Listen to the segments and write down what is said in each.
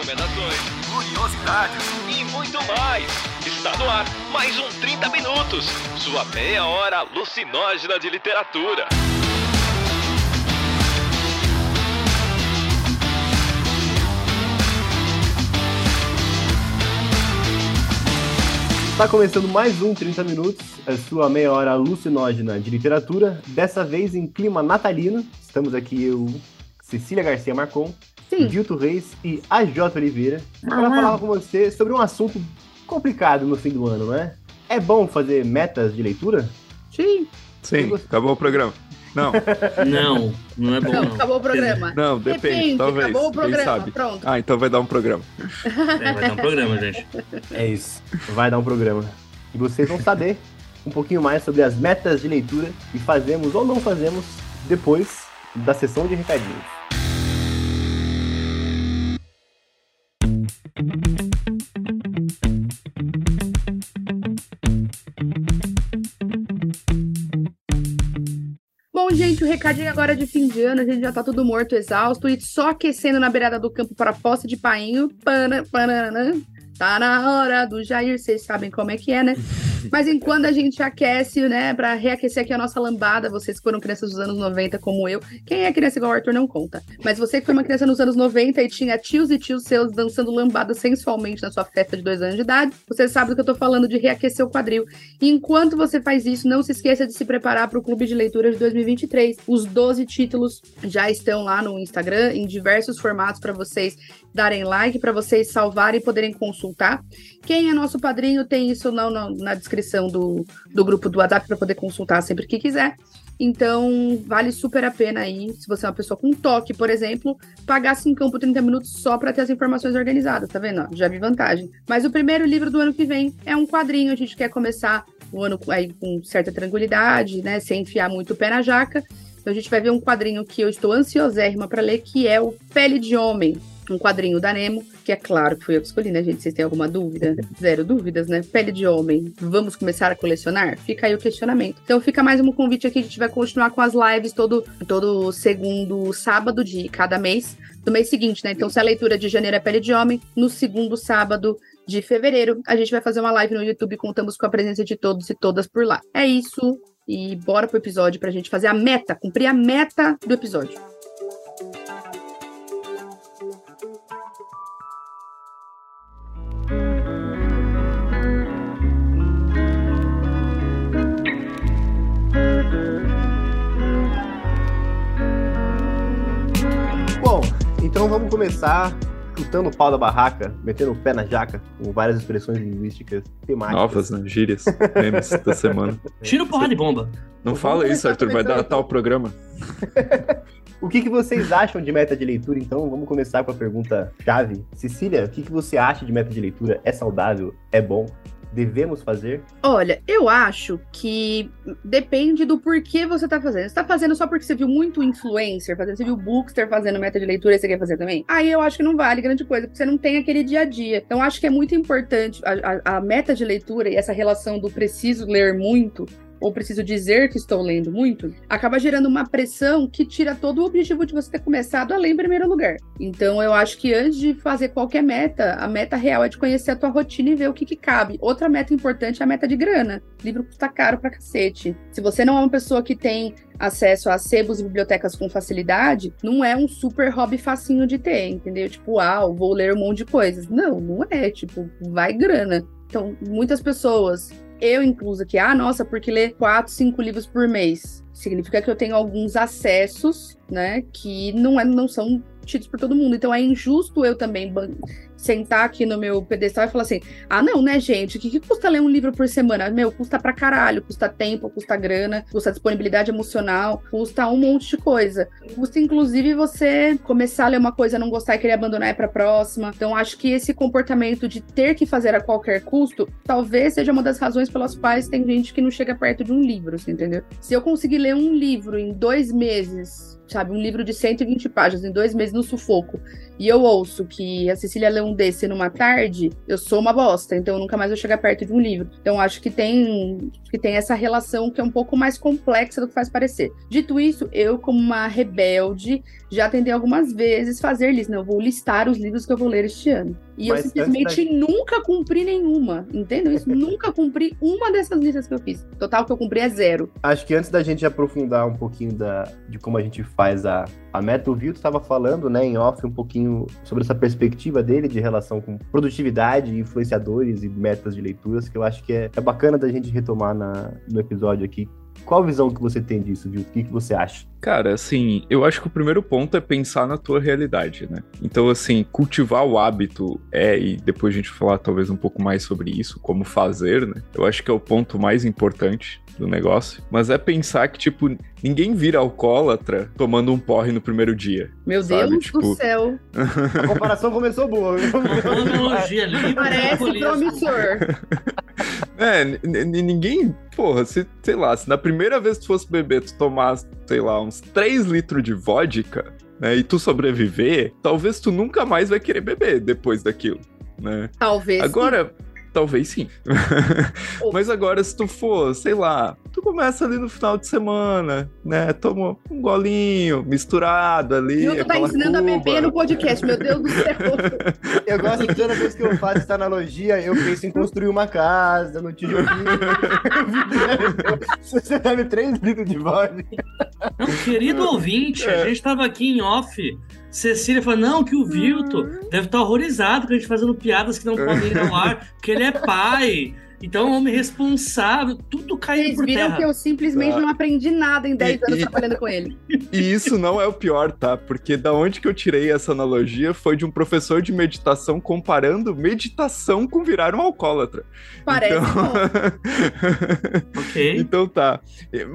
recomendações, curiosidades e muito mais. Está no ar mais um 30 Minutos, sua meia hora alucinógena de literatura. Está começando mais um 30 Minutos, a sua meia hora alucinógena de literatura, dessa vez em clima natalino. Estamos aqui eu, Cecília Garcia Marcon, Sim. Dilto Reis e AJ Oliveira para falar com você sobre um assunto complicado no fim do ano, não é? É bom fazer metas de leitura? Sim. Sim, acabou o programa. Não, Não, não é bom Não, não. acabou o programa. não, depende, talvez. acabou o quem programa. sabe. Pronto. Ah, então vai dar um programa. É, vai dar um programa, gente. É isso. Vai dar um programa. E vocês vão saber um pouquinho mais sobre as metas de leitura que fazemos ou não fazemos depois da sessão de recadinhos. Recadinho agora de fim de ano, a gente já tá tudo morto, exausto e só aquecendo na beirada do campo para a posse de painho. Pana, pananã. Tá na hora do Jair, vocês sabem como é que é, né? Mas enquanto a gente aquece, né, pra reaquecer aqui a nossa lambada, vocês que foram crianças dos anos 90 como eu, quem é criança igual o Arthur não conta. Mas você que foi uma criança nos anos 90 e tinha tios e tios seus dançando lambada sensualmente na sua festa de dois anos de idade, você sabe do que eu tô falando de reaquecer o quadril. E enquanto você faz isso, não se esqueça de se preparar para o Clube de Leitura de 2023. Os 12 títulos já estão lá no Instagram, em diversos formatos para vocês darem like, para vocês salvarem e poderem consultar. Quem é nosso padrinho tem isso na, na, na descrição do, do grupo do WhatsApp para poder consultar sempre que quiser. Então, vale super a pena aí, se você é uma pessoa com toque, por exemplo, pagar 5 por 30 minutos só para ter as informações organizadas, tá vendo? Já vi vantagem. Mas o primeiro livro do ano que vem é um quadrinho, a gente quer começar o ano aí com certa tranquilidade, né, sem enfiar muito o pé na jaca. Então a gente vai ver um quadrinho que eu estou ansiosérrima para ler, que é o Pele de Homem, um quadrinho da Nemo, que é claro que fui eu que escolhi, né, gente? Vocês têm alguma dúvida? Zero dúvidas, né? Pele de homem, vamos começar a colecionar? Fica aí o questionamento. Então fica mais um convite aqui, a gente vai continuar com as lives todo, todo segundo sábado de cada mês, do mês seguinte, né? Então se a leitura de janeiro é Pele de Homem, no segundo sábado de fevereiro, a gente vai fazer uma live no YouTube, contamos com a presença de todos e todas por lá. É isso, e bora pro episódio pra gente fazer a meta, cumprir a meta do episódio. Então vamos começar chutando o pau da barraca, metendo o pé na jaca, com várias expressões linguísticas temáticas. Novas, né? Gírias, memes da semana. Tira o porra de bomba. Não Vamos fala isso, Arthur, vai dar tal programa. O que, que vocês acham de meta de leitura? Então, vamos começar com a pergunta chave. Cecília, o que, que você acha de meta de leitura? É saudável? É bom? Devemos fazer? Olha, eu acho que depende do porquê você tá fazendo. Você tá fazendo só porque você viu muito influencer fazendo, você viu Bookster fazendo meta de leitura e você quer fazer também? Aí eu acho que não vale grande coisa, porque você não tem aquele dia a dia. Então, acho que é muito importante a, a, a meta de leitura e essa relação do preciso ler muito ou preciso dizer que estou lendo muito, acaba gerando uma pressão que tira todo o objetivo de você ter começado a ler em primeiro lugar. Então, eu acho que antes de fazer qualquer meta, a meta real é de conhecer a tua rotina e ver o que, que cabe. Outra meta importante é a meta de grana. livro custa caro pra cacete. Se você não é uma pessoa que tem acesso a sebos e bibliotecas com facilidade, não é um super hobby facinho de ter, entendeu? Tipo, ah, vou ler um monte de coisas. Não, não é. Tipo, vai grana. Então, muitas pessoas eu incluso aqui, ah, nossa, porque ler quatro, cinco livros por mês significa que eu tenho alguns acessos, né, que não, é, não são tidos por todo mundo. Então é injusto eu também sentar aqui no meu pedestal e falar assim: ah, não, né, gente? O que, que custa ler um livro por semana? Meu, custa pra caralho, custa tempo, custa grana, custa disponibilidade emocional, custa um monte de coisa. Custa, inclusive, você começar a ler uma coisa, não gostar e querer abandonar ir pra próxima. Então, acho que esse comportamento de ter que fazer a qualquer custo, talvez seja uma das razões pelas quais tem gente que não chega perto de um livro, entendeu? Se eu conseguir ler um livro em dois meses, sabe, um livro de 120 páginas em dois meses no sufoco, e eu ouço que a Cecília leu maratão desse numa tarde, eu sou uma bosta, então nunca mais vou chegar perto de um livro. Então acho que tem que tem essa relação que é um pouco mais complexa do que faz parecer. Dito isso, eu como uma rebelde já tentei algumas vezes fazer lista, não, eu vou listar os livros que eu vou ler este ano. E Mas eu simplesmente antes nunca cumpri nenhuma, entendeu? Isso nunca cumpri uma dessas listas que eu fiz. Total que eu cumpri é zero. Acho que antes da gente aprofundar um pouquinho da, de como a gente faz a, a meta, o Vilto estava falando, né, em off, um pouquinho sobre essa perspectiva dele de relação com produtividade, influenciadores e metas de leituras, que eu acho que é, é bacana da gente retomar na, no episódio aqui. Qual a visão que você tem disso, Vilto? O que, que você acha? Cara, assim, eu acho que o primeiro ponto é pensar na tua realidade, né? Então, assim, cultivar o hábito é, e depois a gente falar talvez um pouco mais sobre isso, como fazer, né? Eu acho que é o ponto mais importante do negócio. Mas é pensar que, tipo, ninguém vira alcoólatra tomando um porre no primeiro dia. Meu Sabe, Deus tipo- do céu. A comparação começou boa. viu? Uma analogia ali. Parece promissor. É, ninguém, porra, se, sei lá, se na primeira vez que tu fosse beber, tu tomasse, sei lá, uns 3 litros de vodka, né, e tu sobreviver, talvez tu nunca mais vai querer beber depois daquilo, né? Talvez. Agora, talvez sim. Mas agora, se tu for, sei lá, tu começa ali no final de semana, né? Toma um golinho misturado ali. Tu tá ensinando a beber Cuba. no podcast, meu Deus do céu. Eu gosto que toda vez que eu faço essa analogia, eu penso em construir uma casa no tijolinho. Você 3 litros de vodka. Não, querido ouvinte, É. a gente tava aqui em off. Cecília falou: não, que o Vilto deve estar horrorizado com a gente fazendo piadas que não podem ir ao ar, porque ele é pai. Então é um homem responsável, tudo caindo Vocês por viram terra. que eu simplesmente Tá. não aprendi nada em 10 E- anos e- trabalhando com ele. E isso não é o pior, tá? Porque da onde que eu tirei essa analogia foi de um professor de meditação comparando meditação com virar um alcoólatra. Parece Então-. Ok. Então tá.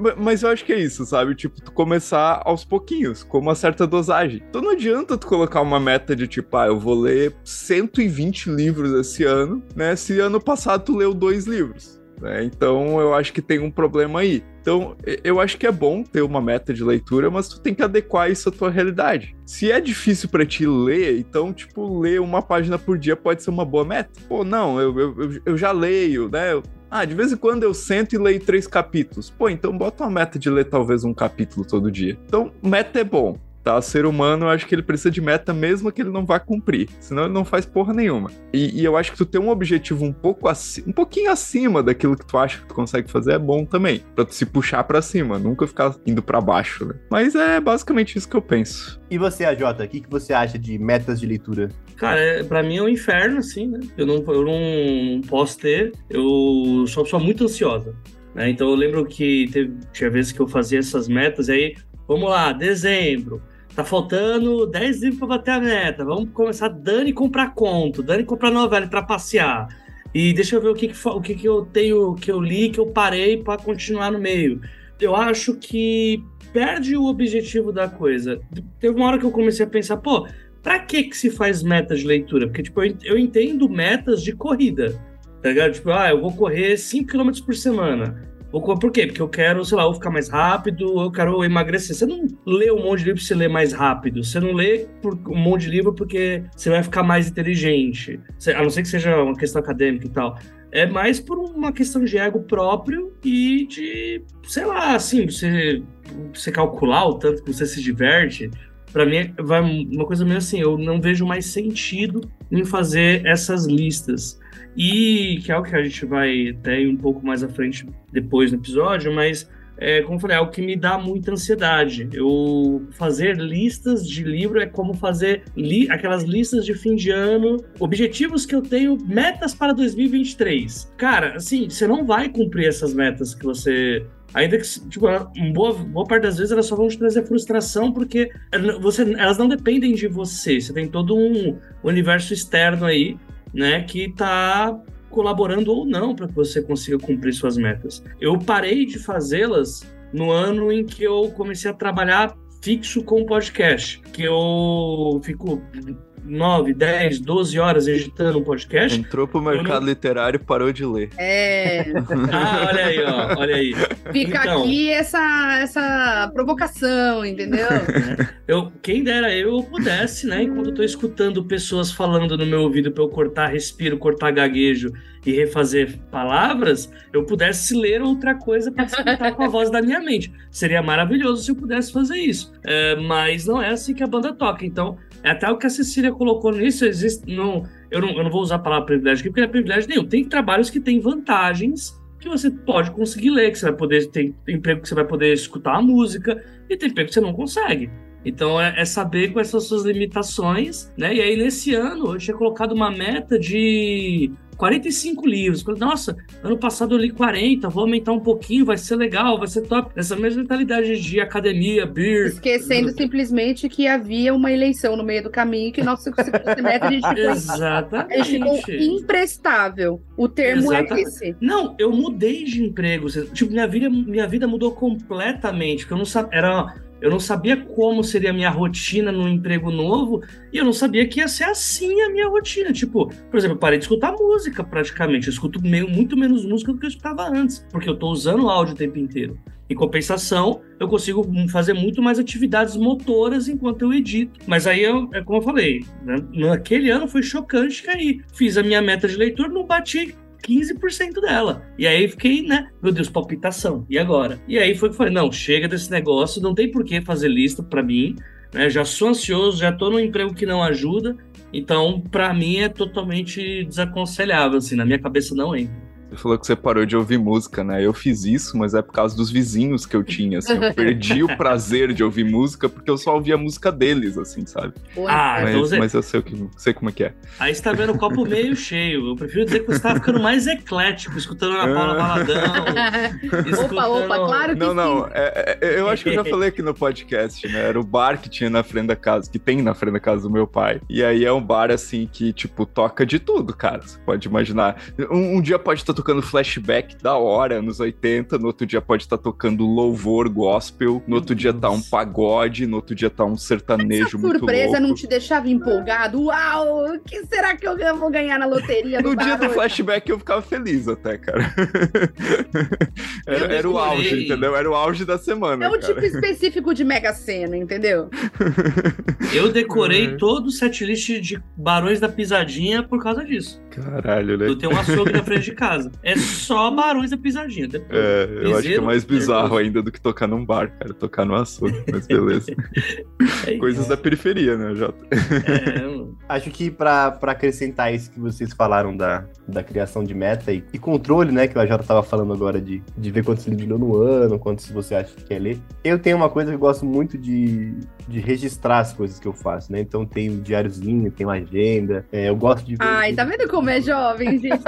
Ma- Mas eu acho que é isso, sabe? Tipo, tu começar aos pouquinhos, com uma certa dosagem. Então não adianta tu colocar uma meta de tipo, ah, eu vou ler 120 livros esse ano, né? Se ano passado tu leu dois livros. né? Então eu acho que tem um problema aí. Então eu acho que é bom ter uma meta de leitura, mas tu tem que adequar isso à tua realidade. Se é difícil pra ti ler, então, tipo, ler uma página por dia pode ser uma boa meta. Pô, não, eu, eu, eu- já leio, né? Ah, de vez em quando eu sento e leio três capítulos. Pô, então bota uma meta de ler talvez um capítulo todo dia. Então, meta é bom. Tá, o ser humano, eu acho que ele precisa de meta mesmo que ele não vá cumprir. Senão ele não faz porra nenhuma. E, e eu acho que tu ter um objetivo um pouco aci- um pouquinho acima daquilo que tu acha que tu consegue fazer é bom também. Pra tu se puxar pra cima, nunca ficar indo pra baixo, né? Mas é basicamente isso que eu penso. E você, AJ, o que, que você acha de metas de leitura? Cara, é, pra mim é um inferno, assim, né? Eu não, eu não posso ter. Eu sou uma pessoa muito ansiosa. Né? Então eu lembro que teve, tinha vezes que eu fazia essas metas, aí, vamos lá, dezembro. Tá faltando 10 livros pra bater a meta. Vamos começar Dani comprar conto, Dani comprar novela e trapacear. E deixa eu ver o que, que, o que, que eu tenho, que eu li, que eu parei pra continuar no meio. Eu acho que perde o objetivo da coisa. Teve uma hora que eu comecei a pensar, pô, pra que que se faz metas de leitura? Porque, tipo, eu entendo metas de corrida, tá ligado? Tipo, ah, eu vou correr 5 km por semana. Por quê? Porque eu quero, sei lá, eu ficar mais rápido, eu quero emagrecer. Você não lê um monte de livro pra você ler mais rápido. Você não lê um monte de livro porque você vai ficar mais inteligente. A não ser que seja uma questão acadêmica e tal. É mais por uma questão de ego próprio e de, sei lá, assim, você, você calcular o tanto que você se diverte. Pra mim, vai uma coisa meio assim, eu não vejo mais sentido em fazer essas listas. E que é algo que a gente vai ir um pouco mais à frente depois no episódio, mas é, como eu falei, é algo que me dá muita ansiedade. Eu fazer listas de livro é como fazer li aquelas listas de fim de ano, objetivos que eu tenho, metas para 2023. Cara, assim, você não vai cumprir essas metas que você Ainda que, tipo, boa, boa parte das vezes elas só vão te trazer frustração porque você, elas não dependem de você. Você tem todo um universo externo aí, né, que tá colaborando ou não para que você consiga cumprir suas metas. Eu parei de fazê-las no ano em que eu comecei a trabalhar fixo com o podcast, que eu fico 9, 10, 12 horas editando um podcast. Entrou pro mercado não... literário e parou de ler. É. ah, olha aí, ó, olha aí. Fica então, aqui essa, essa provocação, entendeu? Eu, quem dera eu pudesse, né, enquanto eu tô escutando pessoas falando no meu ouvido para eu cortar respiro, cortar gaguejo e refazer palavras, eu pudesse ler outra coisa para escutar com a voz da minha mente. Seria maravilhoso se eu pudesse fazer isso. É, mas não é assim que a banda toca. Então, é até o que a Cecília colocou nisso. Existe, não, eu, não, eu não vou usar a palavra privilégio aqui, porque não é privilégio nenhum. Tem trabalhos que têm vantagens que você pode conseguir ler, que você vai poder. Tem emprego que você vai poder escutar a música, e tem emprego que você não consegue. Então é, é, saber quais são as suas limitações, né? E aí nesse ano eu tinha colocado uma meta de 45 livros. Nossa, ano passado eu li 40, vou aumentar um pouquinho, vai ser legal, vai ser top. Essa mesma mentalidade de academia, beer. Esquecendo simplesmente que havia uma eleição no meio do caminho que nosso semestre a gente ficou, Exatamente. Ficou imprestável. O termo é Exatamente. é esse. Não, eu mudei de emprego. Tipo, minha vida, minha vida mudou completamente. Porque eu não sabia. Era eu não sabia como seria a minha rotina no emprego novo e eu não sabia que ia ser assim a minha rotina. Tipo, por exemplo, eu parei de escutar música praticamente. Eu escuto meio, muito menos música do que eu escutava antes, porque eu estou usando áudio o tempo inteiro. Em compensação, eu consigo fazer muito mais atividades motoras enquanto eu edito. Mas aí, eu, é como eu falei, né? naquele ano foi chocante que aí fiz a minha meta de leitura, não bati 15% dela. E aí fiquei, né? Meu Deus, palpitação. E agora? E aí foi que falei: não, chega desse negócio, não tem por que fazer lista para mim. Né? Já sou ansioso, já tô num emprego que não ajuda. Então, para mim, é totalmente desaconselhável. Assim, na minha cabeça não entra. Você falou que você parou de ouvir música, né? Eu fiz isso, mas é por causa dos vizinhos que eu tinha, assim. Eu perdi o prazer de ouvir música porque eu só ouvia a música deles, assim, sabe? Ah, mas, então você... mas eu sei, o que, sei como é que é. Aí você tá vendo o copo meio cheio. Eu prefiro dizer que você tá ficando mais eclético, escutando a Paula Baladão. escutando... Opa, opa, claro que Não, sim. não. É, é, eu acho que eu já falei aqui no podcast, né? Era o bar que tinha na frente da casa, que tem na frente da casa do meu pai. E aí é um bar, assim, que, tipo, toca de tudo, cara. Você pode imaginar. Um, um dia pode estar tocando flashback da hora, anos 80, no outro dia pode estar tá tocando louvor, gospel, no outro dia tá um pagode, no outro dia tá um sertanejo Essa muito surpresa não te deixava empolgado? Uau, o que será que eu vou ganhar na loteria No dia do flashback eu ficava feliz até, cara. era, era o auge, entendeu? Era o auge da semana. É um cara. tipo específico de Mega Sena, entendeu? Eu decorei uhum. todo o setlist de Barões da Pisadinha por causa disso. Caralho, né? Eu tenho um açougue na frente de casa. É só Barões da Pisadinha. Depois, é, eu piseiro, acho que é mais bizarro ainda do que tocar num bar, cara. Tocar no açougue, mas beleza. é Coisas da periferia, né, Jota? É, acho que para acrescentar isso que vocês falaram da, da criação de meta e, e controle, né, que o AJ tava falando agora de, de ver quantos livros leu no ano, quantos você acha que quer ler. Eu tenho uma coisa que eu gosto muito de, de registrar as coisas que eu faço, né? Então tem um diáriozinho, tem uma agenda. É, eu gosto de. Ai, tá vendo como é jovem, gente?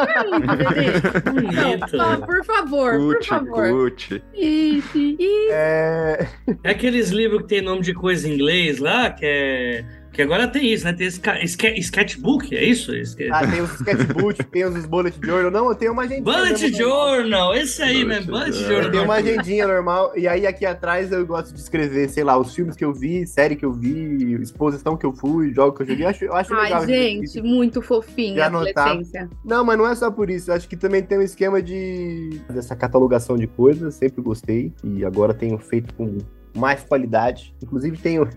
Não é por favor, Cute, por favor. Cute. Isso, isso. É... é aqueles livros que tem nome de coisa em inglês lá, que é que agora tem isso, né? Tem esse sketchbook, é isso? Ah, tem os sketchbook, tem os bullet journal. Não, eu tenho uma agendinha. Bullet journal, esse aí bullet mesmo, bullet journal. Eu tenho uma agendinha normal, e aí aqui atrás eu gosto de escrever, sei lá, os filmes que eu vi, série que eu vi, exposição que eu fui, jogo que eu joguei. Eu acho, eu acho Ai, legal. gente, muito fofinho a adolescência. Não, mas não é só por isso. Eu acho que também tem um esquema de dessa catalogação de coisas, sempre gostei, e agora tenho feito com mais qualidade. Inclusive tenho.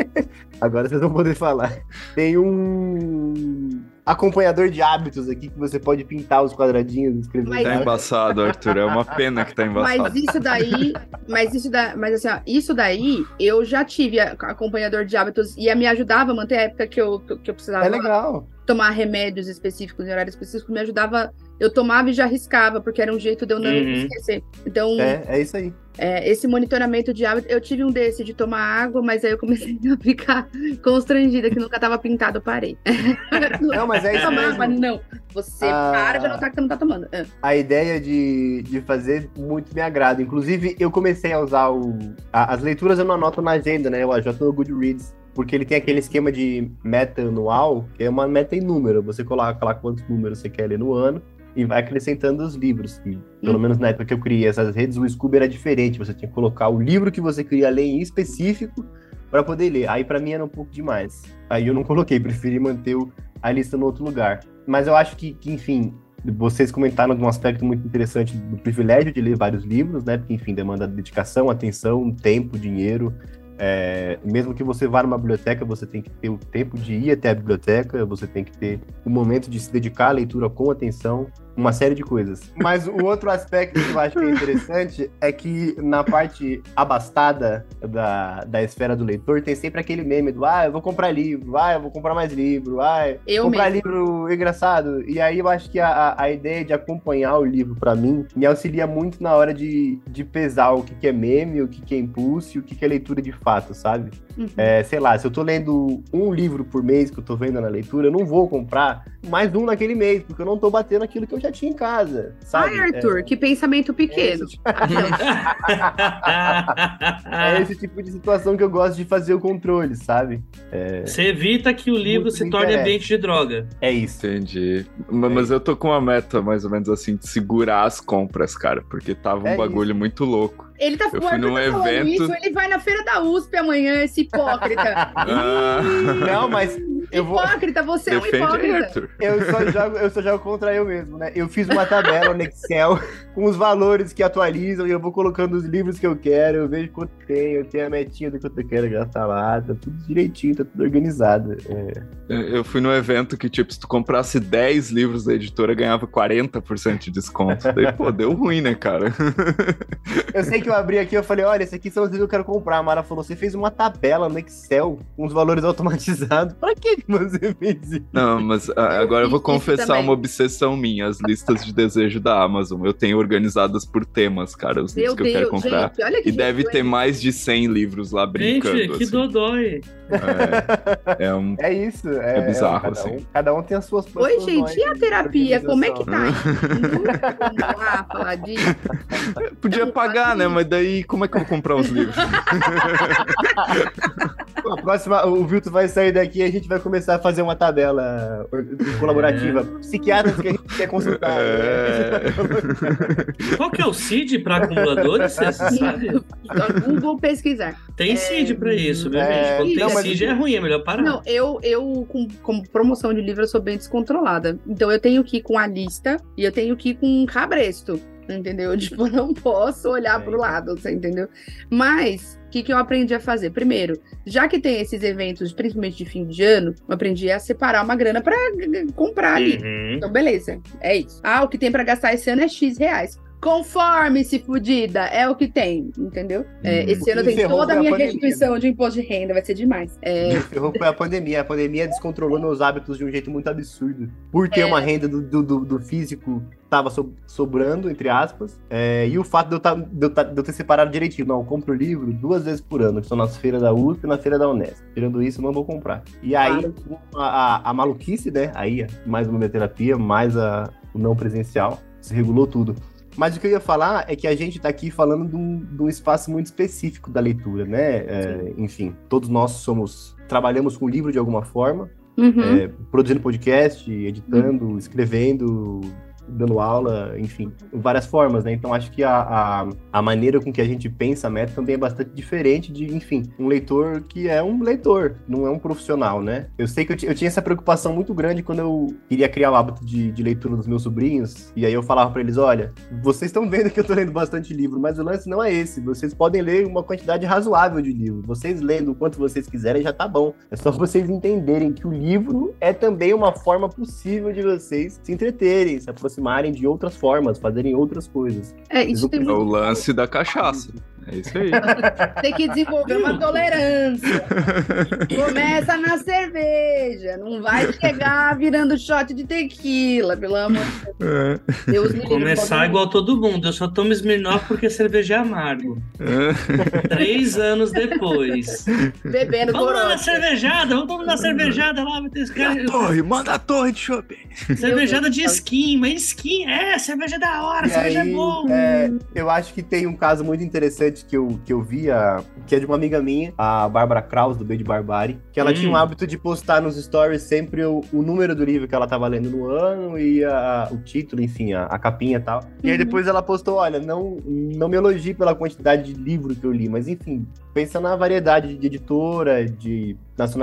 Agora vocês vão poder falar. Tem um acompanhador de hábitos aqui que você pode pintar os quadradinhos, escrever. Mas... Tá embaçado, Arthur. É uma pena que tá embaçado. Mas isso daí, mas isso da, mas assim, ó, isso daí eu já tive acompanhador de hábitos e me ajudava a manter a época que eu, que eu precisava. É legal. Tomar remédios específicos, em horários específicos, me ajudava eu tomava e já riscava, porque era um jeito de eu não uhum. esquecer. Então. É, é isso aí. É, esse monitoramento de hábito, eu tive um desse de tomar água, mas aí eu comecei a ficar constrangida, que nunca estava pintado, eu parei. Não, mas é isso mesmo. Não, você ah, para de anotar que você não tá tomando. Ah. A ideia de, de fazer muito me agrada. Inclusive, eu comecei a usar o... A, as leituras eu não anoto na agenda, né? Eu ajoto no Goodreads porque ele tem aquele esquema de meta anual, que é uma meta em número. Você coloca lá quantos números você quer ler no ano, e vai acrescentando os livros. E, pelo menos na época que eu criei essas redes, o Scooby era diferente. Você tinha que colocar o livro que você queria ler em específico para poder ler. Aí para mim era um pouco demais. Aí eu não coloquei, preferi manter a lista no outro lugar. Mas eu acho que, que, enfim, vocês comentaram de um aspecto muito interessante do privilégio de ler vários livros, né? Porque, enfim, demanda dedicação, atenção, tempo, dinheiro. É, mesmo que você vá numa biblioteca, você tem que ter o tempo de ir até a biblioteca, você tem que ter o momento de se dedicar à leitura com atenção uma série de coisas. Mas o outro aspecto que eu acho que é interessante é que na parte abastada da, da esfera do leitor tem sempre aquele meme do ah, eu vou comprar livro, ah, eu vou comprar mais livro, ah, Eu comprar mesmo. livro engraçado. E aí eu acho que a, a- a ideia de acompanhar o livro pra mim me auxilia muito na hora de, de pesar o que, que é meme, o que, que é impulso e o que, que é leitura de fato, sabe? Uhum. É, sei lá, se eu tô lendo um livro por mês que eu tô vendo na leitura, eu não vou comprar mais um naquele mês, porque eu não tô batendo aquilo que eu já tinha em casa, sabe? Ai, Arthur, que pensamento É, pequeno. esse, é esse tipo de situação que eu gosto de fazer o controle, sabe? Você evita que o livro Muito se torne interessa. ambiente de droga. É isso. Entendi. Ma- Mas eu tô com uma meta mais ou menos assim de segurar as compras, cara, porque tava um É bagulho muito louco. Ele tá, Eu o fui Arthur num tá falando evento- isso, ele vai na feira da USP amanhã, esse hipócrita. Ah, Não, mas eu vou. Hipócrita, você é um defende hipócrita. Arthur. Eu só, jogo, eu só jogo contra eu mesmo, né? Eu fiz uma tabela no Excel com os valores que atualizam e eu vou colocando os livros que eu quero, eu vejo quanto tem, eu tenho a metinha do quanto eu quero gastar lá, tá tudo direitinho, tá tudo organizado. É. Eu fui num evento que, tipo, se tu comprasse 10 livros da editora, ganhava 40% de desconto. Daí, pô, deu ruim, né, cara? Eu sei que eu abri aqui, eu falei, olha, esses aqui são os livros que eu quero comprar. A Mara falou, você fez uma tabela no Excel com os valores automatizados. Pra que você fez isso? Não, mas ah, agora eu vou confessar uma obsessão minha, as listas de desejo da Amazon. Eu tenho organizadas por temas, cara, os livros Meu que eu quero comprar. gente, olha que E deve ter mais de 100 livros lá brincando. Gente, que assim. dodói. É, é um É isso. É, É bizarro, cada, assim. um, cada um tem as suas Oi, gente, e a terapia? Como é que tá? Vamos lá falar disso. Podia Não, pagar, né? Mas daí como é que eu vou comprar os livros? A próxima, o Vilto vai sair daqui e a gente vai começar a fazer uma tabela or- colaborativa. Psiquiatras que a gente quer consultar. É. Qual que é o CID para acumuladores? Você sabe? Google pesquisar. Tem CID pra isso, viu, É, gente? Quando não, tem mas- CID é ruim, é melhor parar. Não, eu, eu com, com promoção de livro, eu sou bem descontrolada. Então eu tenho que ir com a lista e eu tenho que ir com um cabresto. Entendeu? Tipo, não posso olhar É. pro lado, você entendeu? Mas, o que, que eu aprendi a fazer? Primeiro, já que tem esses eventos, principalmente de fim de ano, eu aprendi a separar uma grana pra eh, comprar ali. Uhum. Então, beleza. É isso. Ah, o que tem pra gastar esse ano é X reais. Conforme-se, fudida, é o que tem, entendeu? É, Hum. esse ano eu tenho Encerrou toda a foi a minha pandemia, restituição de imposto de renda, vai ser demais. É, ferrou foi a pandemia. A pandemia descontrolou meus hábitos de um jeito muito absurdo. Por ter É. uma renda do, do, do- do físico tava so- sobrando, entre aspas. é, e o fato de eu, tá- de, eu tá- de eu ter separado direitinho. Não, eu compro livro duas vezes por ano, que são nas feiras da USP e na feira da Unesp. Tirando isso, eu não vou comprar. E aí, a, a- a maluquice, né? Aí, mais uma terapia, mais a, o não presencial, se regulou tudo. Mas o que eu ia falar é que a gente está aqui falando de um, de um espaço muito específico da leitura, né? É, enfim, todos nós somos trabalhamos com livro de alguma forma, uhum. é, produzindo podcast, editando, escrevendo, dando aula, enfim, várias formas, né? Então acho que a, a, a maneira com que a gente pensa a meta também é bastante diferente de, enfim, um leitor que é um leitor, não é um profissional, né? Eu sei que eu, eu tinha essa preocupação muito grande quando eu queria criar o hábito de, de leitura dos meus sobrinhos, e aí eu falava pra eles, olha, vocês estão vendo que eu tô lendo bastante livro, mas o lance não é esse, vocês podem ler uma quantidade razoável de livro, vocês lendo o quanto vocês quiserem já tá bom, é só vocês entenderem que o livro é também uma forma possível de vocês se entreterem, se aproximarem de outras formas, fazerem outras coisas. É, isso tem É o lance da cachaça. É isso aí. Tem que desenvolver uma tolerância. Começa na cerveja. Não vai chegar virando shot de tequila, pelo amor É. de Deus. me livre, Começar pode- igual todo mundo. Eu só tomo Smirnoff porque cerveja é amargo. Três anos depois. Bebendo Vamos lá na corote. cervejada, vamos tomar na cervejada lá. vai ter esse cara- Torre, manda a torre de shopping. Cervejada de Deus. skin, mas skin, é, cerveja é da hora, E cerveja é aí, bom. é, eu acho que tem um caso muito interessante que eu, que eu via que é de uma amiga minha, a Bárbara Kraus, do B de Barbari, que ela Hum. tinha o hábito de postar nos stories sempre o, o número do livro que ela tava lendo no ano e a- o título, enfim, a, a capinha e tal. E aí Uhum. depois ela postou, olha, não, não me elogie pela quantidade de livro que eu li, mas enfim, pensa na variedade de editora, de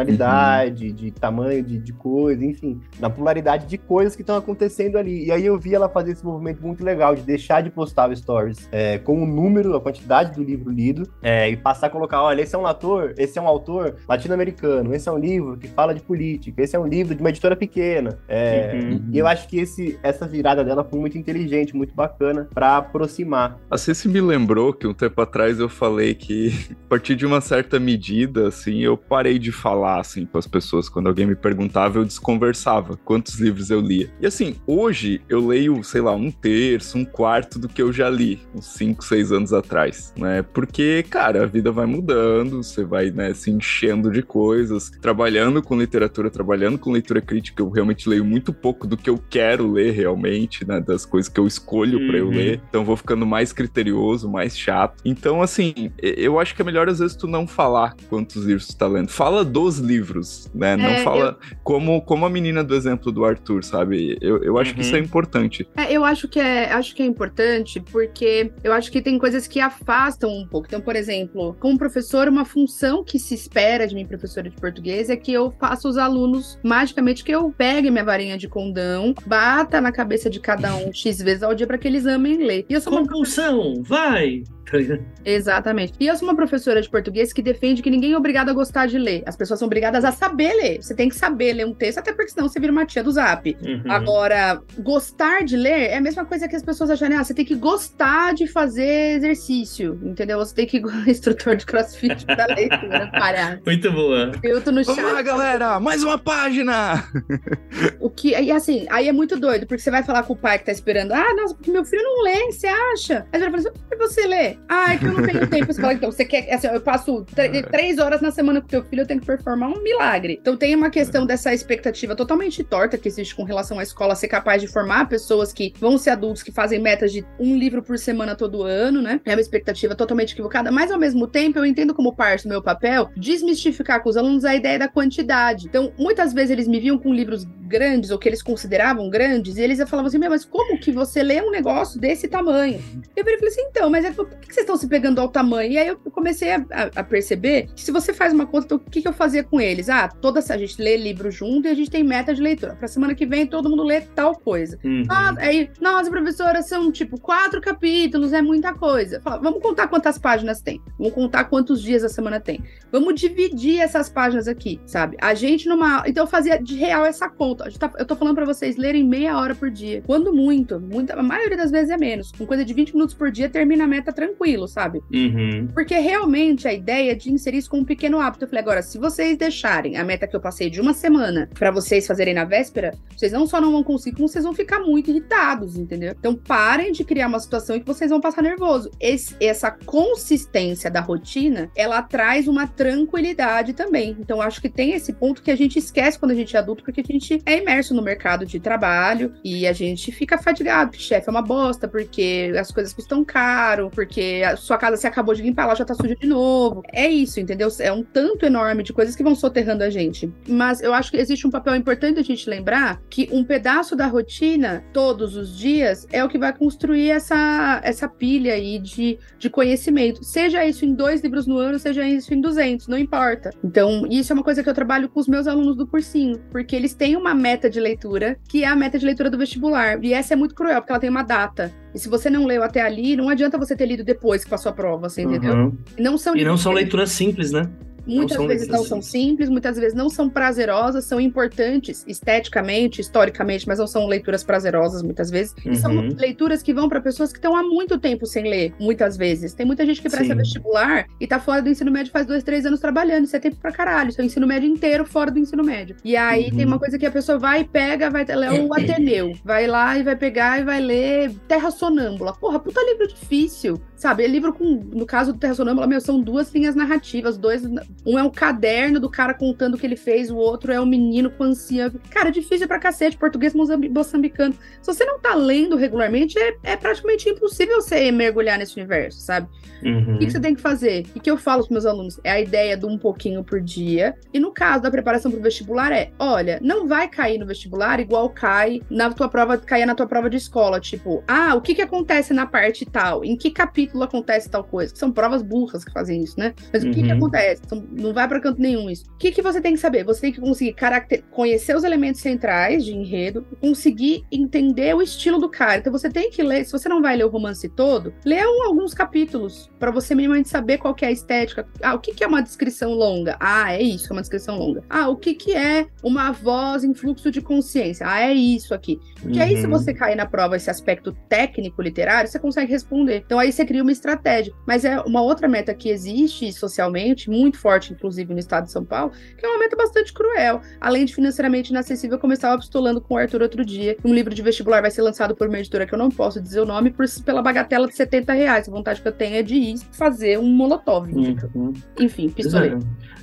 nacionalidade, de tamanho de, de coisa, enfim, na pluralidade de coisas que estão acontecendo ali. E aí eu vi ela fazer esse movimento muito legal de deixar de postar o stories é, com o número, a quantidade do livro lido, é, e passar a colocar, olha, esse é um ator, esse é um autor latino-americano, esse é um livro que fala de política, esse é um livro de uma editora pequena. É, Uhum. E eu acho que esse, essa virada dela foi muito inteligente, muito bacana para aproximar. A Ceci me lembrou que um tempo atrás eu falei que, a partir de uma certa medida, assim, eu parei de falar, assim, para as pessoas. Quando alguém me perguntava, eu desconversava quantos livros eu lia. E, assim, hoje eu leio, sei lá, um terço, um quarto do que eu já li, uns 5, 6 anos atrás, né? Porque, cara, a vida vai mudando, você vai, né, se enchendo de coisas, trabalhando com literatura, trabalhando com leitura crítica, eu realmente leio muito pouco do que eu quero ler realmente, né? Das coisas que eu escolho para eu Uhum. ler. Então eu vou ficando mais criterioso, mais chato. Então, assim, eu acho que é melhor às vezes tu não falar quantos livros tu tá lendo. Fala dos livros, né? Não É, fala como, como a menina do exemplo do Arthur, sabe? Eu, eu acho que Uhum. isso é importante. É, eu acho que é, acho que é importante porque eu acho que tem coisas que afastam um pouco. Então, por exemplo, como professor, uma função que se espera de mim, professora de português, é que eu faça os alunos magicamente que eu pegue minha varinha de condão, bata na cabeça de cada um X vezes ao dia para que eles amem ler. E eu sou uma Compulsão, vai! Ligado? Exatamente. E eu sou uma professora de português que defende que ninguém é obrigado a gostar de ler. As pessoas são obrigadas a saber ler. Você tem que saber ler um texto, até porque senão você vira uma tia do zap. Uhum. Agora, gostar de ler é a mesma coisa que as pessoas acharem, ah, você tem que gostar de fazer exercício, entendeu? Você tem que instrutor de crossfit pra leitura, parar. Muito boa. Eu tô no Vamos lá, chat. galera! Mais uma página! O que, e assim, aí é muito doido, porque você vai falar com o pai que tá esperando, ah, nossa, porque meu filho não lê, você acha? Aí você vai falar assim, por que você lê? Ah, é que eu não tenho tempo. Você fala, então, você quer, assim, eu passo tr- três horas na semana com teu filho, eu tenho que performar um milagre. Então tem uma questão dessa expectativa totalmente torta que existe com relação à escola ser capaz de formar pessoas que vão ser adultos, que fazem metas de um livro por semana todo ano, né? É uma expectativa totalmente equivocada, mas ao mesmo tempo eu entendo como parte do meu papel desmistificar com os alunos a ideia da quantidade. Então, muitas vezes eles me viam com livros grandes, ou que eles consideravam grandes, e eles falavam assim, meu, mas como que você lê um negócio desse tamanho? Eu virei e falei assim, então, mas é, por que vocês estão se pegando ao tamanho? E aí eu comecei a, a- a perceber que se você faz uma conta, então, o que, que eu fazia com eles? Ah, toda a gente lê livro junto e a gente tem meta de leitura. Pra semana que vem todo mundo lê tal coisa. Uhum. Ah, aí, nossa, professora, são tipo quatro capítulos, é muita coisa. Fala, vamos contar quantas páginas tem. Vamos contar quantos dias a semana tem. Vamos dividir essas páginas aqui, sabe? A gente numa. Então eu fazia de real essa conta. Tá- Eu tô falando pra vocês lerem meia hora por dia. Quando muito, muita, a maioria das vezes é menos. Com coisa de 20 minutos por dia, termina a meta tranquilo, sabe? Uhum. Porque realmente a ideia é de inserir isso como um pequeno hábito. Eu falei, agora, se vocês deixarem a meta que eu passei de uma semana pra vocês fazerem na véspera, vocês não só não vão conseguir, como vocês vão ficar muito irritados, entendeu? Então parem de criar uma situação em que vocês vão passar nervoso. Esse- essa consistência da rotina, ela traz uma tranquilidade também. Então acho que tem esse ponto que a gente esquece quando a gente é adulto, porque a gente é imerso no mercado de trabalho e a gente fica fadigado, chefe é uma bosta, porque as coisas custam caro, porque a sua casa se acabou de limpar, ela já tá suja de novo. É isso, entendeu? É um tanto enorme de coisas que vão soterrando a gente. Mas eu acho que existe um papel importante a gente lembrar que um pedaço da rotina, todos os dias, é o que vai construir essa, essa pilha aí de, de conhecimento. Seja isso em dois livros no ano, seja isso em 200, não importa. Então, isso é uma coisa que eu trabalho com os meus alunos do cursinho, porque eles têm uma meta de leitura, que é a meta de leitura do vestibular. E essa é muito cruel, porque ela tem uma data. E se você não leu até ali, não adianta você ter lido depois que passou a prova, você entendeu? Uhum. Não são E não são leituras simples, né? Muitas são vezes não são simples. muitas vezes não são prazerosas, são importantes esteticamente, historicamente, mas não são leituras prazerosas muitas vezes. E são Uhum. leituras que vão para pessoas que estão há muito tempo sem ler, muitas vezes. Tem muita gente que presta Sim. vestibular e tá fora do ensino médio faz dois, três anos trabalhando. Isso é tempo pra caralho. Isso é o ensino médio inteiro fora do ensino médio. E aí Uhum. tem uma coisa que a pessoa vai e pega, vai ler o Ateneu. Vai lá e vai pegar e vai ler Terra Sonâmbula. Porra, puta livro difícil. Sabe? É livro com, no caso do Terra Sonâmbula, meu, são duas linhas narrativas, dois, um é um caderno do cara contando o que ele fez, o outro é um menino com ansia. Cara, é difícil pra cacete, português moçambicano. Se você não tá lendo regularmente, é, é praticamente impossível você mergulhar nesse universo, sabe? Uhum. O que, que você tem que fazer? O que eu falo pros meus alunos? É a ideia do um pouquinho por dia. E no caso da preparação pro vestibular, é: olha, não vai cair no vestibular igual cai na tua prova, caia na tua prova de escola. Tipo, ah, o que que acontece na parte tal? Em que capítulo acontece tal coisa? São provas burras que fazem isso, né? Mas o que que Uhum. acontece? Então, não vai pra canto nenhum isso. O que que você tem que saber? Você tem que conseguir caracter... conhecer os elementos centrais de enredo, conseguir entender o estilo do cara. Então você tem que ler, se você não vai ler o romance todo, lê um- alguns capítulos pra você minimamente saber qual é a estética. Ah, o que que é uma descrição longa? Ah, é isso, é uma descrição longa. Ah, o que que é uma voz em fluxo de consciência? Ah, é isso aqui. Porque aí, se Uhum. você cair na prova esse aspecto técnico literário, você consegue responder. Então aí você cria uma estratégia. Mas é uma outra meta que existe socialmente, muito forte, inclusive no estado de São Paulo, que é uma meta bastante cruel. Além de financeiramente inacessível, eu estava pistolando com o Arthur outro dia. Um livro de vestibular vai ser lançado por uma editora que eu não posso dizer o nome, por, pela bagatela de 70 reais. A vontade que eu tenho é de ir fazer um molotov. Uhum. Enfim, pistolei.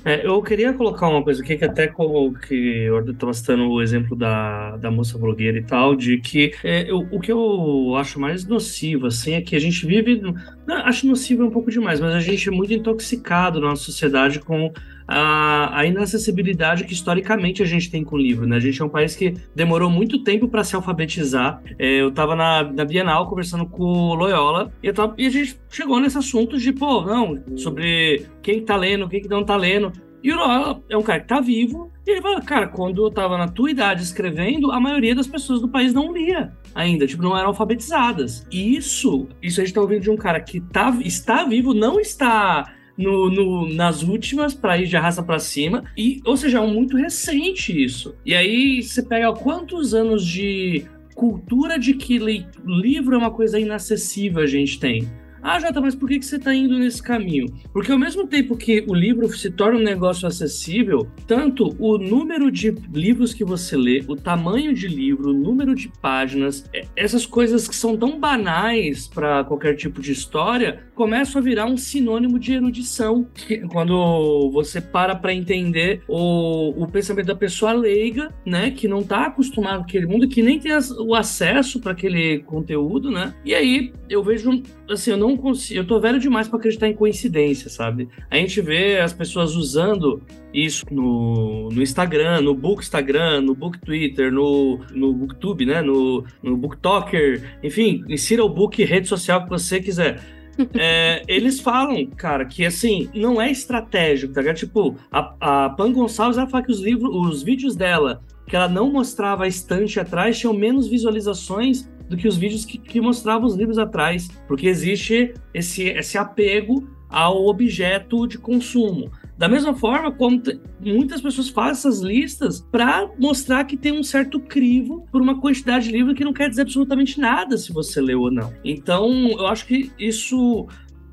É, eu queria colocar uma coisa aqui que até que eu estava citando o exemplo da, da moça blogueira e tal, de que é, eu- o que eu acho mais nocivo, assim, é que a gente vive. Não, acho nocivo é um pouco demais, mas a gente é muito intoxicado na nossa sociedade com a, a inacessibilidade que historicamente a gente tem com o livro, né? A gente é um país que demorou muito tempo para se alfabetizar. É, eu estava na, na Bienal conversando com o Loyola e, tava- e a gente chegou nesse assunto de, pô, não, sobre quem tá lendo, quem que não tá lendo. E o Loyola é um cara que tá vivo, e ele fala, cara, quando eu tava na tua idade escrevendo, a maioria das pessoas do país não lia ainda, tipo, não eram alfabetizadas. E isso, isso a gente tá ouvindo de um cara que tá, está vivo, não está no, no- nas últimas para ir de arrasta para cima, e, ou seja, é muito recente isso. E aí você pega quantos anos de cultura de que lei- livro é uma coisa inacessível a gente tem. Ah, Jota, mas por que, que você está indo nesse caminho? Porque ao mesmo tempo que o livro se torna um negócio acessível, tanto o número de livros que você lê, o tamanho de livro, o número de páginas, é- essas coisas que são tão banais para qualquer tipo de história, começam a virar um sinônimo de erudição. Quando você para para entender o, o pensamento da pessoa leiga, né, que não está acostumado com aquele mundo, que nem tem as- o acesso para aquele conteúdo, né? E aí eu vejo assim, eu não consigo, eu tô velho demais para acreditar em coincidência, sabe? A gente vê as pessoas usando isso no, no Instagram, no Book Instagram, no Book Twitter, no, no Booktube, né? No, no BookTalker, enfim, insira o book rede social que você quiser. É, eles falam, cara, que assim, não é estratégico, tá ligado? Tipo, a, a Pan Gonçalves ela fala que os livros, os vídeos dela, que ela não mostrava a estante atrás, tinham menos visualizações do que os vídeos que, que mostravam os livros atrás, porque existe esse, esse apego ao objeto de consumo. Da mesma forma como muitas pessoas fazem essas listas para mostrar que tem um certo crivo por uma quantidade de livro que não quer dizer absolutamente nada se você leu ou não. Então, eu acho que isso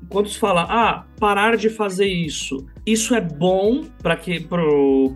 quando se fala, ah, parar de fazer isso, isso é bom para que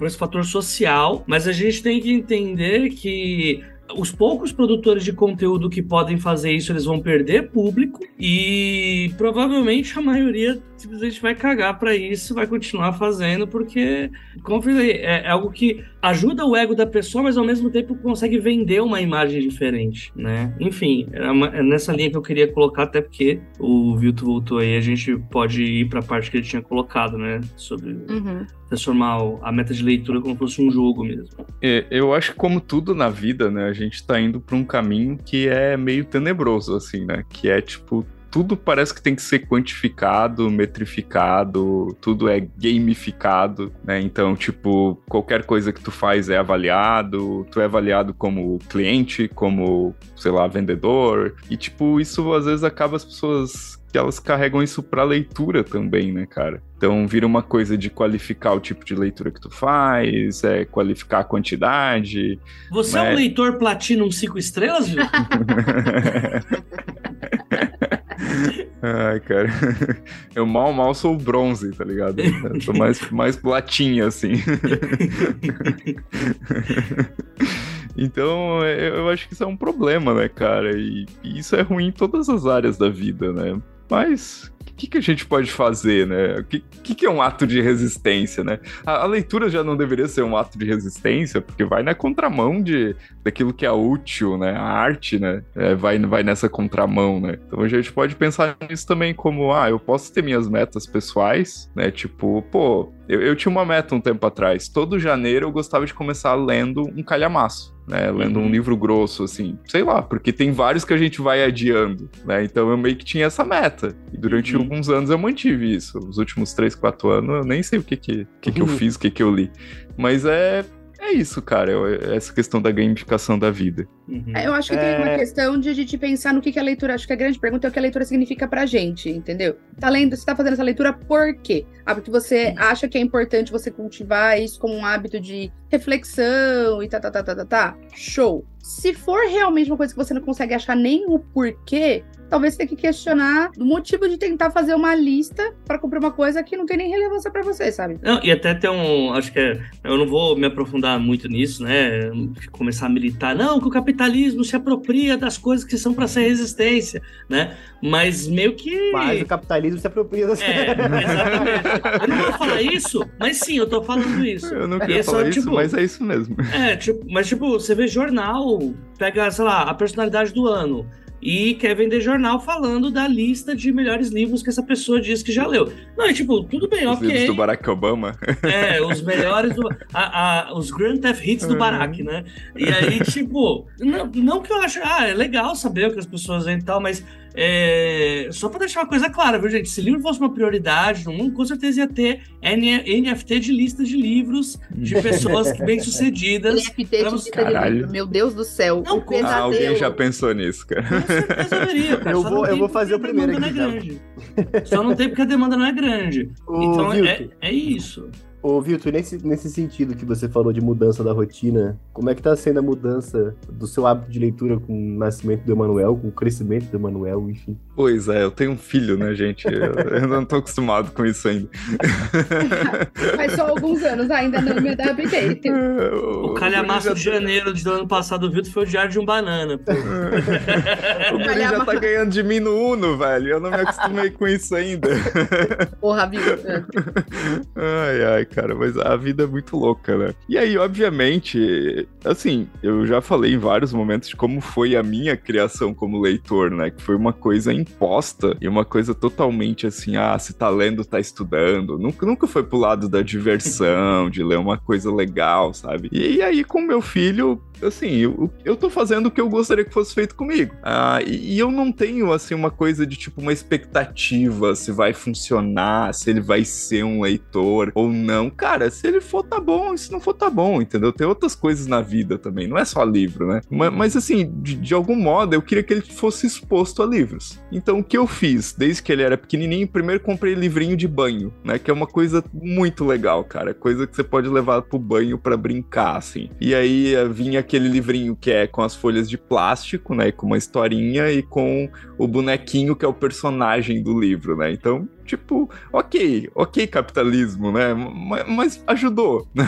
esse fator social, mas a gente tem que entender que os poucos produtores de conteúdo que podem fazer isso, eles vão perder público e provavelmente a maioria simplesmente vai cagar para isso, vai continuar fazendo porque, como eu falei, é, é algo que ajuda o ego da pessoa, mas ao mesmo tempo consegue vender uma imagem diferente, né? Enfim, é, é nessa linha que eu queria colocar, até porque o Vilto voltou aí, a gente pode ir para a parte que ele tinha colocado, né? Sobre Uhum. transformar a meta de leitura como se fosse um jogo mesmo. É, eu acho que como tudo na vida, né, a gente tá indo pra um caminho que é meio tenebroso, assim, né? Que é tipo, tudo parece que tem que ser quantificado, metrificado, tudo é gamificado, né? Então, tipo, qualquer coisa que tu faz é avaliado, tu é avaliado como cliente, como, sei lá, vendedor. E, tipo, isso às vezes acaba as pessoas que elas carregam isso pra leitura também, né, cara? Então vira uma coisa de qualificar o tipo de leitura que tu faz, é qualificar a quantidade. Você é um Mas- leitor Platinum 5 estrelas, viu? Ai, cara. Eu mal, mal sou bronze, tá ligado? Eu sou mais, mais platinha, assim. Então, eu eu acho que isso é um problema, né, cara? E, e isso é ruim em todas as áreas da vida, né? Mas que, que a gente pode fazer, né? O que, que, que é um ato de resistência, né? A, a, leitura já não deveria ser um ato de resistência, porque vai na contramão de, daquilo que é útil, né? A arte, né? É, vai, vai nessa contramão, né? Então a gente pode pensar nisso também como, ah, eu posso ter minhas metas pessoais, né? Tipo, pô, eu, eu tinha uma meta um tempo atrás. Todo janeiro eu gostava de começar lendo um calhamaço né? Lendo um uhum. livro grosso, assim, sei lá, porque tem vários que a gente vai adiando, né? Então eu meio que tinha essa meta. E durante uhum. alguns anos eu mantive isso. Os últimos 3, 4 anos eu nem sei o que que, que, que eu uhum. fiz, o que que eu li. Mas é, é isso, cara, é essa questão da gamificação da vida. Uhum. Eu acho que é... tem uma é. questão de a gente pensar no que, que a leitura. Acho que a grande pergunta é o que a leitura significa pra gente, entendeu? Tá lendo, você tá fazendo essa leitura por quê? Ah, porque você acha que é importante você cultivar isso como um hábito de reflexão e tá, tá, tá, tá, tá, tá. Show. Se for realmente uma coisa que você não consegue achar nem o porquê, talvez você tenha que questionar o motivo de tentar fazer uma lista para cumprir uma coisa que não tem nem relevância para você, sabe? Não, e até tem um. Acho que é, eu não vou me aprofundar muito nisso, né? Começar a militar. Não, que o capitalismo se apropria das coisas que são para ser resistência, né? Mas meio que. Mas o capitalismo se apropria das é, exatamente. eu não vou falar isso, mas sim, eu tô falando isso. Eu não queria é falar isso, tipo, mas é isso mesmo. É, tipo, mas tipo, você vê jornal, pega, sei lá, a personalidade do ano e quer vender jornal falando da lista de melhores livros que essa pessoa diz que já leu. Não, é tipo, tudo bem, os ok. Livros do Barack Obama. É, os melhores, do, a, a, os Grand Theft Hits do Barack, né? E aí, tipo, não, não que eu acho, ah, é legal saber o que as pessoas veem e tal, mas é, só para deixar uma coisa clara, viu, gente? Se livro fosse uma prioridade no mundo, com certeza ia ter NFT de listas de livros de pessoas bem-sucedidas. NFT de lista de livro, meu Deus do céu. Não, o ah, alguém já pensou nisso, cara. Com certeza deveria, cara. Eu vou, eu vou fazer o primeiro aqui. Não é grande. Só não tem porque a demanda não é grande. O então é, é isso. Ô, Vilto, nesse, nesse sentido que você falou de mudança da rotina, como é que tá sendo a mudança do seu hábito de leitura com o nascimento do Emanuel, com o crescimento do Emanuel, enfim? Pois é, eu tenho um filho, né, gente? Eu, eu não tô acostumado com isso ainda. Faz só alguns anos, ainda não me adaptei. O, o calhamaço de janeiro do ano passado do Vilto foi o Diário de um Banana. Pô. o Guri já tá ganhando de mim no Uno, velho. Eu não me acostumei com isso ainda. Porra, Vilto. Ai, ai, cara, mas a vida é muito louca, né? E aí, obviamente, assim, eu já falei em vários momentos de como foi a minha criação como leitor, né? Que foi uma coisa imposta e uma coisa totalmente assim, ah, se tá lendo, tá estudando. Nunca, nunca foi pro lado da diversão, de ler uma coisa legal, sabe? E aí, com meu filho, assim, eu, eu tô fazendo o que eu gostaria que fosse feito comigo. Ah, e, e, eu não tenho, assim, uma coisa de tipo, uma expectativa se vai funcionar, se ele vai ser um leitor ou não. Cara, se ele for, tá bom, se não for, tá bom, entendeu? Tem outras coisas na vida também, não é só livro, né? Mas, mas assim, de, de algum modo, eu queria que ele fosse exposto a livros. Então, o que eu fiz, desde que ele era pequenininho, primeiro comprei livrinho de banho, né? Que é uma coisa muito legal, cara. Coisa que você pode levar pro banho para brincar, assim. E aí eh, vinha aquele livrinho que é com as folhas de plástico, né? Com uma historinha e com o bonequinho que é o personagem do livro, né? Então, tipo, ok, ok capitalismo, né? Mas, mas ajudou, né?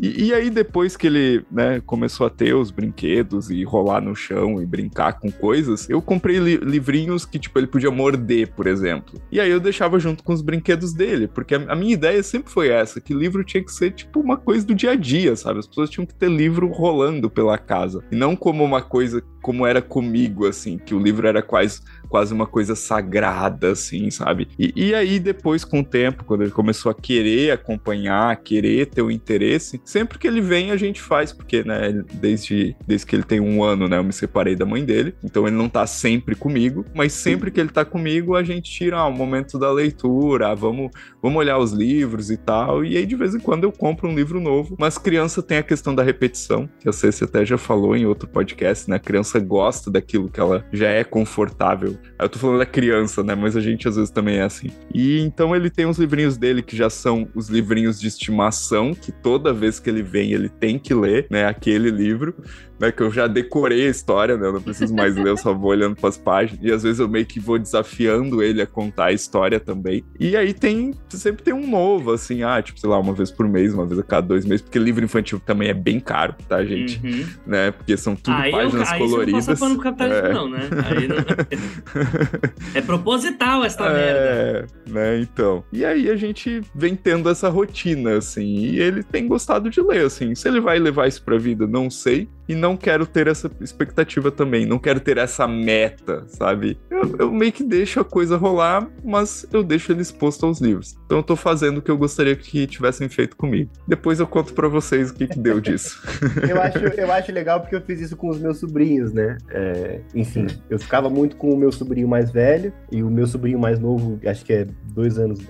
E, e, aí, depois que ele né, começou a ter os brinquedos e rolar no chão e brincar com coisas, eu comprei li livrinhos que, tipo, ele podia morder, por exemplo. E aí eu deixava junto com os brinquedos dele, porque a, a, minha ideia sempre foi essa, que livro tinha que ser, tipo, uma coisa do dia a dia, sabe? As pessoas tinham que ter livro rolando pela casa. E não como uma coisa como era comigo, assim, que o livro era quase, quase uma coisa sagrada, assim, sabe? E, e aí, depois, com o tempo, quando ele começou a querer acompanhar, querer ter o interesse, sempre que ele vem, a gente faz, porque, né, desde, desde que ele tem um ano, né, eu me separei da mãe dele, então ele não tá sempre comigo, mas sempre que ele tá comigo, a gente tira ah, o momento da leitura, ah, vamos, vamos olhar os livros e tal, e aí de vez em quando eu compro um livro novo, mas criança tem a questão da repetição, que a Ceci até já falou em outro podcast, né, a criança gosta daquilo que ela já é confortável. Eu tô falando da criança, né, mas a gente às vezes também é assim. E então ele tem uns livrinhos dele que já são os livrinhos de estimação, que toda vez que ele vem ele tem que ler, né, aquele livro né, que eu já decorei a história, né, eu não preciso mais ler, eu só vou olhando para as páginas, e às vezes eu meio que vou desafiando ele a contar a história também. E aí tem, sempre tem um novo, assim, ah, tipo, sei lá, uma vez por mês, uma vez a cada dois meses, porque livro infantil também é bem caro, tá, gente? Uhum. Né, porque são tudo Aí, eu, páginas aí coloridas. você não passa capitalismo, É. não, né? Aí não- é proposital essa merda. É, né, então. E aí a gente vem tendo essa rotina, assim, e ele tem gostado de ler, assim. Se ele vai levar isso pra vida, não sei. E não quero ter essa expectativa também, não quero ter essa meta, sabe? Eu, eu meio que deixo a coisa rolar, mas eu deixo ele exposto aos livros. Então eu tô fazendo o que eu gostaria que tivessem feito comigo. Depois eu conto pra vocês o que, que deu disso. Eu acho, eu acho legal porque eu fiz isso com os meus sobrinhos, né? É, enfim, eu ficava muito com o meu sobrinho mais velho e o meu sobrinho mais novo, acho que é dois anos,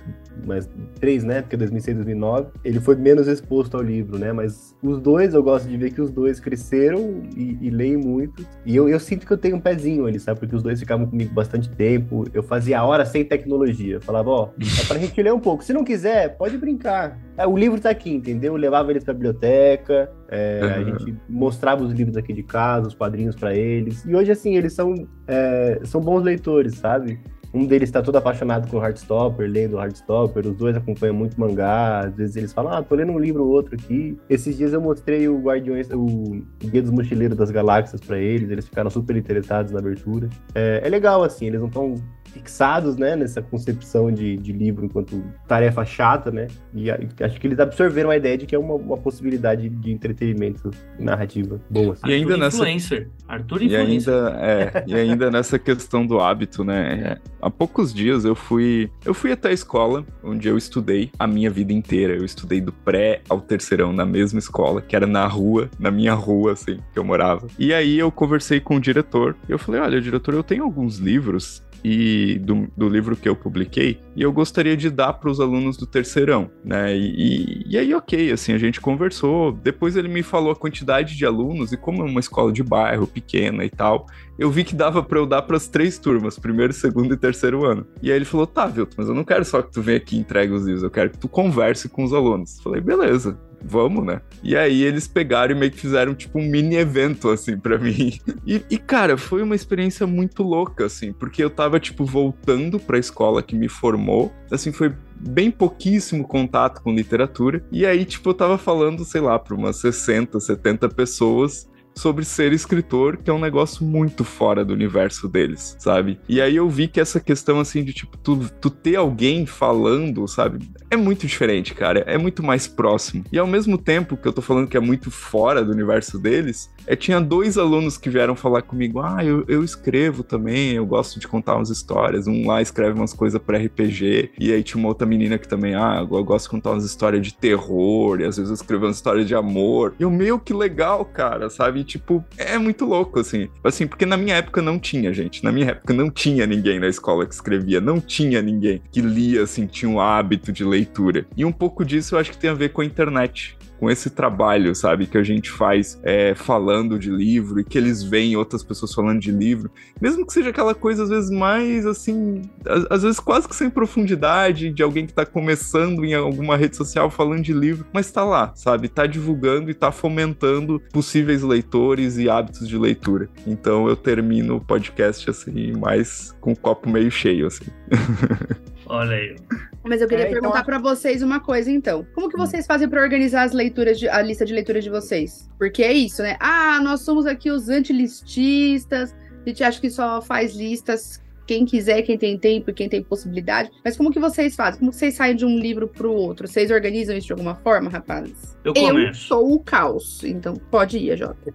mais três, né? Porque é 2006, 2009. Ele foi menos exposto ao livro, né? Mas os dois, eu gosto de ver que os dois cresceram e, e leem muito. E eu, eu sinto que eu tenho um pezinho ali, sabe? Porque os dois ficavam comigo bastante tempo. Eu fazia a hora sem tecnologia. Eu falava, ó, é pra gente ler um pouco. Se não quiser, pode brincar. É, o livro tá aqui, entendeu? Eu levava eles pra biblioteca, é, a Uhum. gente mostrava os livros aqui de casa, os quadrinhos pra eles. E hoje, assim, eles são, é, são bons leitores, sabe? Um deles tá todo apaixonado com Heartstopper, lendo Heartstopper. Os dois acompanham muito mangá. Às vezes eles falam, ah, tô lendo um livro ou outro aqui. Esses dias eu mostrei o Guardiões, o Guia dos Mochileiros das Galáxias pra eles. Eles ficaram super interessados na abertura. É, é legal, assim, eles não estão fixados, né, nessa concepção de, de livro enquanto tarefa chata, né? E a- acho que eles absorveram a ideia de que é uma, uma possibilidade de entretenimento narrativa boa. Assim. E ainda Arthur nessa- Influencer. Arthur E Influencer. ainda, é, e ainda nessa questão do hábito, né? é, há poucos dias eu fui, eu fui até a escola onde eu estudei a minha vida inteira. Eu estudei do pré ao terceirão na mesma escola, que era na rua, na minha rua, assim, que eu morava. E aí eu conversei com o diretor e eu falei: olha, diretor, eu tenho alguns livros e do, do livro que eu publiquei e eu gostaria de dar para os alunos do terceirão, né? E, e, e aí, ok, assim, a gente conversou. Depois ele me falou a quantidade de alunos e como é uma escola de bairro pequena e tal, eu vi que dava para eu dar para as três turmas, primeiro, segundo e terceiro ano. E aí ele falou: tá, Vilton, mas eu não quero só que tu venha aqui e entregue os livros, eu quero que tu converse com os alunos. Falei, beleza. Vamos, né? E aí eles pegaram e meio que fizeram tipo um mini evento, assim, pra mim. E, e, cara, foi uma experiência muito louca, assim, porque eu tava, tipo, voltando pra escola que me formou. Assim, foi bem pouquíssimo contato com literatura. E aí, tipo, eu tava falando, sei lá, pra umas 60, 70 pessoas sobre ser escritor, que é um negócio muito fora do universo deles, sabe? E aí eu vi que essa questão, assim, de, tipo, tu, tu ter alguém falando, sabe? É muito diferente, cara. É muito mais próximo. E ao mesmo tempo que eu tô falando que é muito fora do universo deles, é, tinha dois alunos que vieram falar comigo: ah, eu, eu escrevo também, eu gosto de contar umas histórias. Um lá escreve umas coisas para RPG, e aí tinha uma outra menina que também, ah, eu gosto de contar umas histórias de terror, e às vezes eu escrevo umas histórias de amor. E eu, meu, que legal, cara, sabe? tipo, é muito louco, assim. Assim, porque na minha época não tinha, gente. Na minha época não tinha ninguém na escola que escrevia, não tinha ninguém que lia, assim, tinha um hábito de leitura. E um pouco disso eu acho que tem a ver com a internet com esse trabalho, sabe, que a gente faz é, falando de livro e que eles veem outras pessoas falando de livro, mesmo que seja aquela coisa às vezes mais assim, às, às vezes quase que sem profundidade de alguém que tá começando em alguma rede social falando de livro, mas tá lá, sabe, tá divulgando e tá fomentando possíveis leitores e hábitos de leitura. Então eu termino o podcast assim, mais com o copo meio cheio assim. Olha aí. Mas eu queria É, então, perguntar a- pra vocês uma coisa, então. Como que vocês fazem pra organizar as leituras, de- a lista de leituras de vocês? Porque é isso, né? Ah, nós somos aqui os antilististas, a gente acha que só faz listas quem quiser, quem tem tempo e quem tem possibilidade. Mas como que vocês fazem? Como que vocês saem de um livro pro outro? Vocês organizam isso de alguma forma, rapazes? Eu Eu começo. sou o caos, então pode ir, Jota.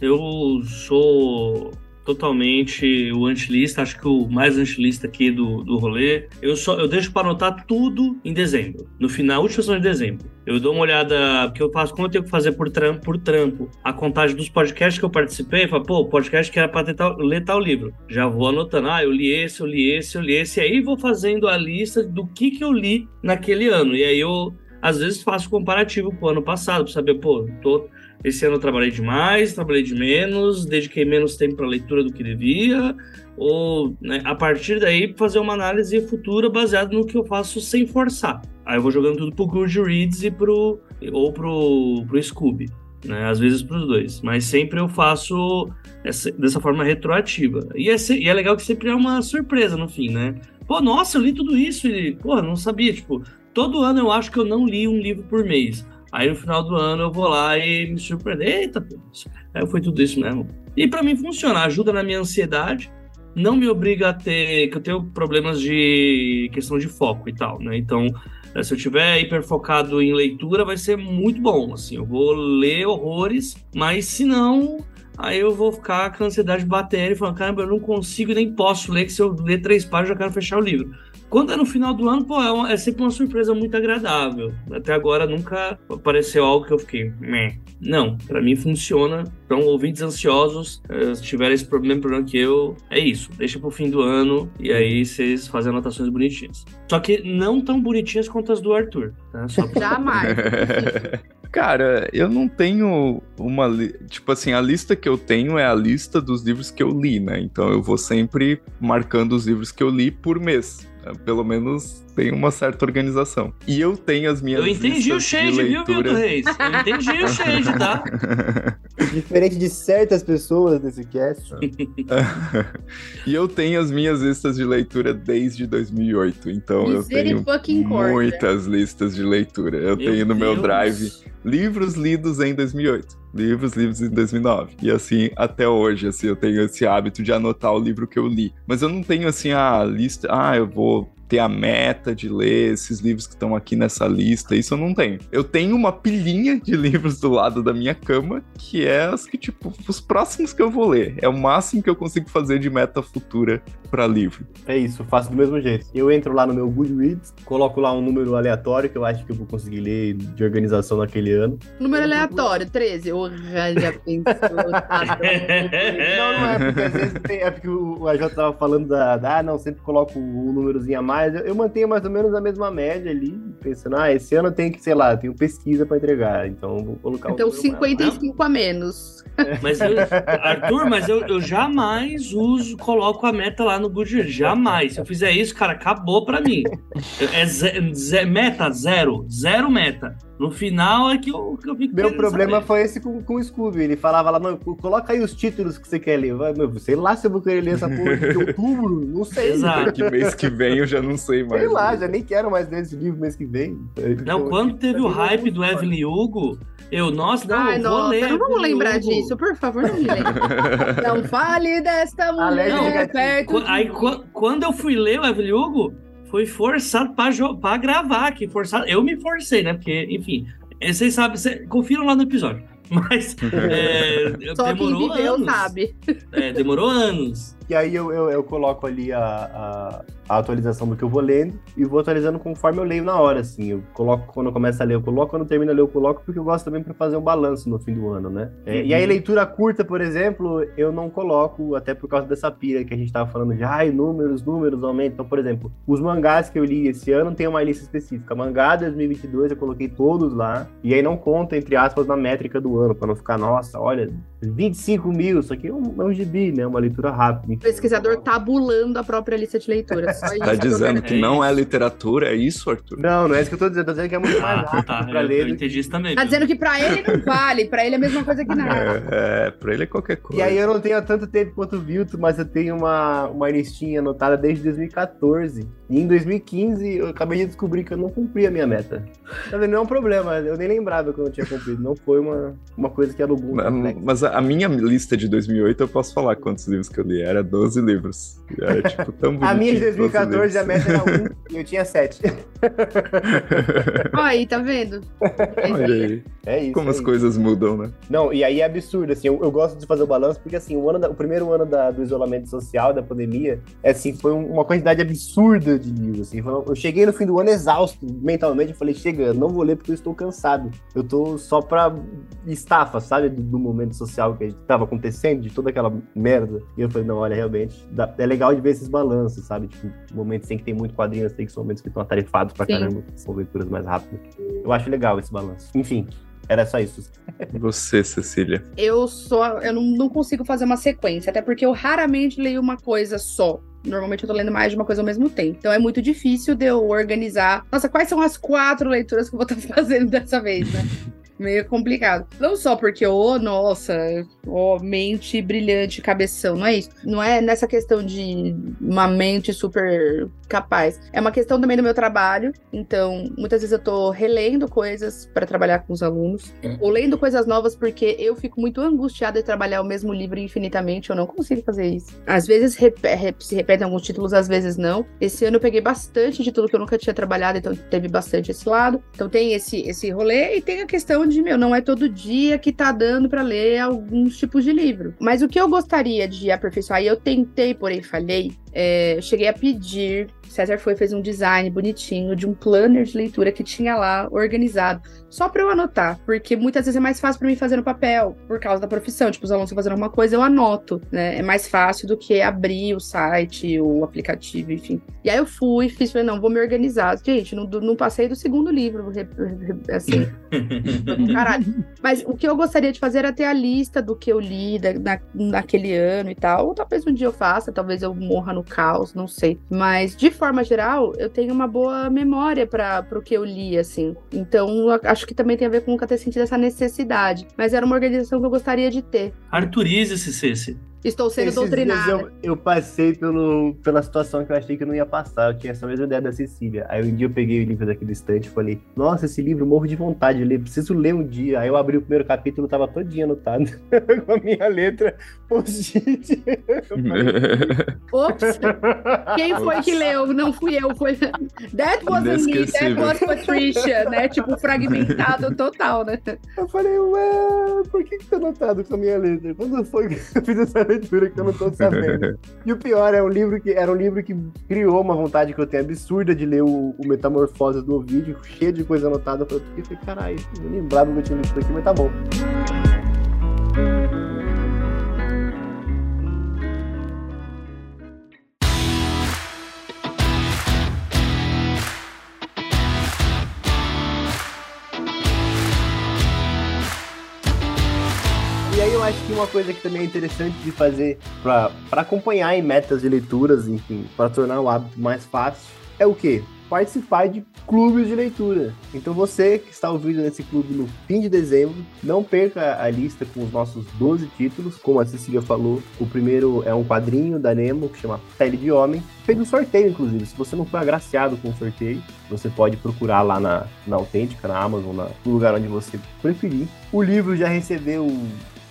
Eu sou totalmente o antilista, acho que o mais antilista aqui do, do rolê. Eu só eu deixo para anotar tudo em dezembro, no final, última semana de dezembro. Eu dou uma olhada, porque eu faço, como eu tenho que fazer por trampo, por trampo a contagem dos podcasts que eu participei, eu falo, pô, podcast que era para tentar ler tal livro. Já vou anotando, ah, eu li esse, eu li esse, eu li esse, e aí vou fazendo a lista do que, que eu li naquele ano. E aí eu, às vezes, faço comparativo com o ano passado, para saber, pô, tô esse ano eu trabalhei demais, trabalhei de menos, dediquei menos tempo para leitura do que devia, ou né, a partir daí fazer uma análise futura baseada no que eu faço sem forçar. Aí eu vou jogando tudo pro Goodreads e pro ou pro, pro Scooby, né? Às vezes pros dois, mas sempre eu faço essa, dessa forma retroativa. E é, e é legal que sempre é uma surpresa no fim, né? Pô, nossa, eu li tudo isso e, pô, não sabia, tipo, todo ano eu acho que eu não li um livro por mês. Aí no final do ano eu vou lá e me surpreendo. Eita, pô, aí foi tudo isso mesmo. E para mim funciona, ajuda na minha ansiedade, não me obriga a ter. que eu tenho problemas de questão de foco e tal, né? Então, eh, se eu tiver hiper focado em leitura, vai ser muito bom. Assim, eu vou ler horrores, mas se não, aí eu vou ficar com a ansiedade batendo e falando, caramba, eu não consigo nem posso ler, que se eu ler três páginas eu quero fechar o livro. Quando é no final do ano, pô, é, uma, é, sempre uma surpresa muito agradável. Até agora nunca apareceu algo que eu fiquei, meh. Não, para mim funciona. Então, ouvintes ansiosos, eh, se tiverem esse problema, problema que eu, é isso. Deixa pro fim do ano e aí vocês fazem anotações bonitinhas. Só que não tão bonitinhas quanto as do Arthur. Tá? Só pra... Jamais. Cara, eu não tenho uma. Li... Tipo assim, a lista que eu tenho é a lista dos livros que eu li, né? Então eu vou sempre marcando os livros que eu li por mês. É, pelo menos tem uma certa organização. E eu tenho as minhas. Eu entendi o shade, viu, Milton Reis? Eu entendi o shade, tá? Diferente de certas pessoas nesse cast. e eu tenho as minhas listas de leitura desde 2008. Então eu tenho muitas listas de leitura. Eu meu tenho no Deus. meu drive livros lidos em 2008 livros lidos em 2009. E assim, até hoje, assim, eu tenho esse hábito de anotar o livro que eu li. Mas eu não tenho, assim, a lista, ah, eu vou ter a meta de ler esses livros que estão aqui nessa lista. Isso eu não tenho. Eu tenho uma pilhinha de livros do lado da minha cama, que é as que, tipo, os próximos que eu vou ler. É o máximo que eu consigo fazer de meta futura para livro. É isso, faço do mesmo jeito. Eu entro lá no meu Goodreads, coloco lá um número aleatório que eu acho que eu vou conseguir ler de organização naquele ano. Número aleatório, 13. Oh, já pensou. Tá não, não é, porque às vezes tem, é porque o AJ tava falando da, da, ah, não, sempre coloco um númerozinho a mais mais. Eu, eu, mantenho mais ou menos a mesma média ali, pensando, ah, esse ano eu tenho que, sei lá, tenho pesquisa para entregar, então vou colocar Então, 55 mais. a menos. Mas eu, Arthur, mas eu, eu jamais uso, coloco a meta lá no Goodreads. Jamais. Se eu fizer isso, cara, acabou para mim. É ze, ze, meta zero. Zero meta. No final é que eu, que eu fico Meu problema saber. foi esse com, com o Scooby. Ele falava lá, não, coloca aí os títulos que você quer ler. Meu, sei lá se eu vou querer ler essa porra de outubro. Não sei. Exato. Que mês que vem eu já não sei mais. Sei lá, já nem quero mais ler esse livro mês que vem. Não, então, quando teve o hype do Evelyn Hugo, eu, nossa, não, Ai, vou ler. Não vamos lembrar Hugo. disso, por favor, não me lembre. não fale desta mulher não, perto. Aí, quando eu fui ler o Evelyn Hugo, foi forçado para gravar aqui, forçado. Eu me forcei, né? Porque, enfim, eh, vocês sabem, cês, confiram lá no episódio. Mas é, Só demorou quem viveu anos. sabe. É, demorou anos. E aí eu, eu, eu coloco ali a, a, a, atualização do que eu vou lendo e vou atualizando conforme eu leio na hora, assim. Eu coloco quando eu começo a ler, eu coloco, quando termino a ler, eu coloco, porque eu gosto também para fazer um balanço no fim do ano, né? É, uhum. E aí, leitura curta, por exemplo, eu não coloco, até por causa dessa pira que a gente tava falando de ai, números, números aumentam. Então, por exemplo, os mangás que eu li esse ano tem uma lista específica. Mangá 2022, eu coloquei todos lá, e aí não conta, entre aspas, na métrica do ano, para não ficar, nossa, olha, 25 mil, isso aqui é um, é um gibi, né? Uma leitura rápida pesquisador tabulando a própria lista de leitura. Só tá dizendo que não é literatura, é isso, Arthur? Não, não é isso que eu tô dizendo. Tô dizendo que é muito mais rápido tá, pra eu, ler. Eu entendi isso também. Tá dizendo que pra ele não vale, pra ele é a mesma coisa que nada. É, é pra ele é qualquer coisa. E aí eu não tenho tanto tempo quanto o Vilto, mas eu tenho uma, uma listinha anotada desde 2014. E em 2015 eu acabei de descobrir que eu não cumpri a minha meta. Tá vendo? Não é um problema, eu nem lembrava que eu não tinha cumprido. Não foi uma, uma coisa que era o Mas, mas a minha lista de 2008 eu posso falar quantos livros que eu li. Era 12 livros. Era tipo tão bonito. A minha de 2014 a meta era 1 e eu tinha 7. aí, tá vendo? Olha aí. É isso. Como é as isso. coisas mudam, né? Não, e aí é absurdo, assim, eu, eu gosto de fazer o balanço porque, assim, o, ano da, o primeiro ano da, do isolamento social, da pandemia, é, assim, foi uma quantidade absurda de livros, assim. Eu cheguei no fim do ano exausto mentalmente, eu falei, chega, não vou ler porque eu estou cansado. Eu tô só pra estafa, sabe, do, do momento social que estava acontecendo, de toda aquela merda. E eu falei, não, olha, realmente, dá, é legal de ver esses balanços, sabe? Tipo, momentos em que tem muito quadrinhos, tem que são momentos que estão atarefados pra Sim. caramba, são leituras mais rápidas. Eu acho legal esse balanço. Enfim, Era só isso. Você, Cecília. Eu só. Eu não, não consigo fazer uma sequência, até porque eu raramente leio uma coisa só. Normalmente eu tô lendo mais de uma coisa ao mesmo tempo. Então é muito difícil de eu organizar. Nossa, quais são as quatro leituras que eu vou estar fazendo dessa vez, né? Meio complicado. Não só porque, oh, nossa, oh, mente brilhante, cabeção, não é isso. Não é nessa questão de uma mente super capaz. É uma questão também do meu trabalho. Então, muitas vezes eu tô relendo coisas para trabalhar com os alunos, ou lendo coisas novas porque eu fico muito angustiada de trabalhar o mesmo livro infinitamente. Eu não consigo fazer isso. Às vezes rep se repetem alguns títulos, às vezes não. Esse ano eu peguei bastante título que eu nunca tinha trabalhado, então teve bastante esse lado. Então tem esse, esse rolê e tem a questão de, meu, não é todo dia que tá dando para ler alguns tipos de livro. Mas o que eu gostaria de aperfeiçoar, e eu tentei, porém falhei, é, cheguei a pedir César foi fez um design bonitinho de um planner de leitura que tinha lá organizado, só para eu anotar, porque muitas vezes é mais fácil para mim fazer no papel, por causa da profissão, tipo, os alunos estão fazendo alguma coisa, eu anoto, né? É mais fácil do que abrir o site, o aplicativo, enfim. E aí eu fui, fiz, falei, não, vou me organizar. Gente, não, não passei do segundo livro, assim, caralho. Mas o que eu gostaria de fazer era ter a lista do que eu li da, na, naquele ano e tal, ou talvez um dia eu faça, talvez eu morra no caos, não sei. Mas, de forma geral, eu tenho uma boa memória para o que eu li, assim. Então, acho que também tem a ver com nunca ter sentido essa necessidade. Mas era uma organização que eu gostaria de ter. Arturize-se, Ceci. Estou sendo Esses doutrinada. dias Eu, eu passei pelo, pela situação que eu achei que eu não ia passar. Eu tinha essa mesma ideia da Cecília. Aí um dia eu peguei o livro daqui do estante e falei: Nossa, esse livro morro de vontade de ler, preciso ler um dia. Aí eu abri o primeiro capítulo, tava todinho anotado com a minha letra post-it. Ops! Quem foi que leu? Não fui eu, foi. That wasn't me, that was Patricia, né? Tipo, fragmentado total, né? Eu falei, ué, por que, que tá anotado com a minha letra? Quando foi que eu fiz essa leitura que eu não tô sabendo? E o pior é um livro que era um livro que criou uma vontade que eu tenho absurda de ler o, o Metamorfose do Ovidio, cheio de coisa anotada. Eu falei, caralho, não lembrava que eu tinha lido isso aqui, mas tá bom. Acho que uma coisa que também é interessante de fazer para acompanhar em metas de leituras, enfim, para tornar o hábito mais fácil, é o quê? Participar de clubes de leitura. Então você que está ouvindo nesse clube no fim de dezembro, não perca a lista com os nossos 12 títulos, como a Cecília falou. O primeiro é um quadrinho da Nemo que chama Pele de Homem. Fez um sorteio, inclusive. Se você não foi agraciado com o sorteio, você pode procurar lá na, na Autêntica, na Amazon, na- no lugar onde você preferir. O livro já recebeu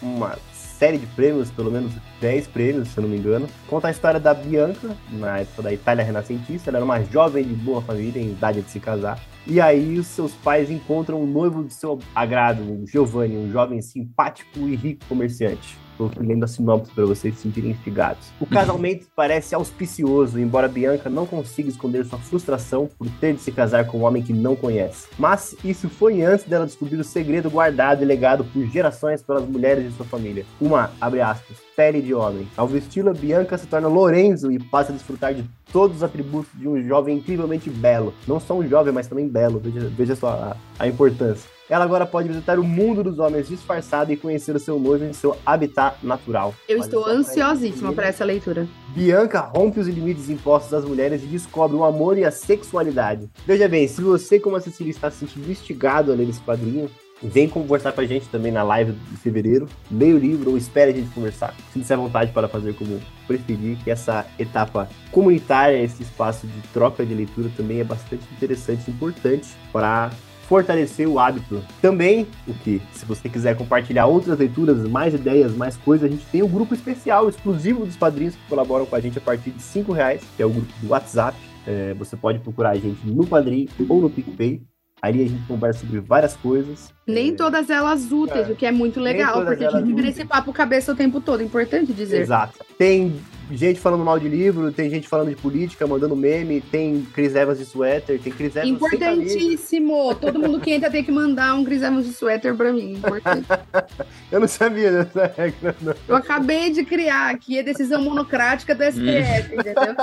uma série de prêmios, pelo menos 10 prêmios, se eu não me engano. Conta a história da Bianca, na época da Itália renascentista. Ela era uma jovem de boa família, em idade de se casar. E aí os seus pais encontram um noivo de seu agrado, um Giovanni, um jovem simpático e rico comerciante. Estou lendo a sinopse para vocês se sentirem instigados. O casamento parece auspicioso, embora Bianca não consiga esconder sua frustração por ter de se casar com um homem que não conhece. Mas isso foi antes dela descobrir o segredo guardado e legado por gerações pelas mulheres de sua família. Uma, abre aspas, pele de homem. Ao vesti-la, Bianca se torna Lorenzo e passa a desfrutar de todos os atributos de um jovem incrivelmente belo. Não só um jovem, mas também belo. Veja, veja só a, a importância. Ela agora pode visitar o mundo dos homens disfarçada e conhecer o seu noivo em seu habitat natural. Eu Olha estou ansiosíssima para essa leitura. Bianca rompe os limites impostos às mulheres e descobre o amor e a sexualidade. Veja bem, se você, como a Cecília, está se sentindo instigado a ler esse quadrinho, vem conversar com a gente também na live de fevereiro. Leia o livro ou espere a gente conversar. Sinta-se à vontade para fazer como preferir, que essa etapa comunitária, esse espaço de troca de leitura também é bastante interessante e importante para fortalecer o hábito. Também, o que, se você quiser compartilhar outras leituras, mais ideias, mais coisas, a gente tem um grupo especial, exclusivo dos padrinhos que colaboram com a gente a partir de 5 reais, que é o grupo do WhatsApp. É, você pode procurar a gente no Padrim ou no PicPay. Ali a gente conversa sobre várias coisas. Nem É, todas elas úteis, é. o que é muito legal, porque a gente vira esse papo cabeça o tempo todo, importante dizer. Exato. Tem gente falando mal de livro, tem gente falando de política, mandando meme, tem Chris Evans de suéter, tem Chris Evans. Importantíssimo! Todo mundo que entra tem que mandar um Chris Evans de suéter pra mim. Importante. Eu não sabia dessa regra, não. Eu acabei de criar aqui a decisão monocrática do STF, entendeu?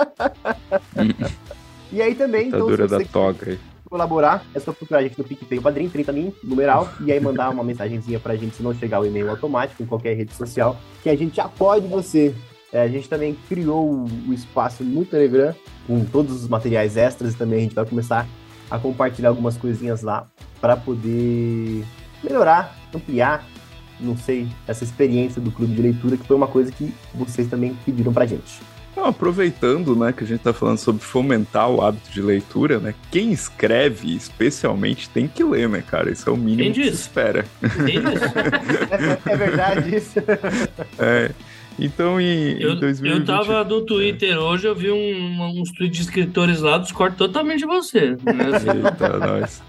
E aí também, então, se Ditadura da você toga aí. colaborar, é só procurar a gente no PicPay Padrim, 30 mil, numeral, e aí mandar uma mensagenzinha pra gente se não chegar o e-mail automático em qualquer rede social, que a gente apoie você. É, a gente também criou o, espaço no Telegram, com todos os materiais extras, e também a gente vai começar a compartilhar algumas coisinhas lá para poder melhorar, ampliar, não sei, essa experiência do clube de leitura, que foi uma coisa que vocês também pediram pra gente. Então, aproveitando, né, que a gente tá falando sobre fomentar o hábito de leitura, né? Quem escreve, especialmente, tem que ler, né, cara? Isso é o mínimo que se espera. Quem disse? É, é verdade isso? É. Então, em, em Eu, 2020... eu tava no Twitter hoje, eu vi um- uns tweets de escritores lá, discordo totalmente de você. Né? Assim, Eita, nós.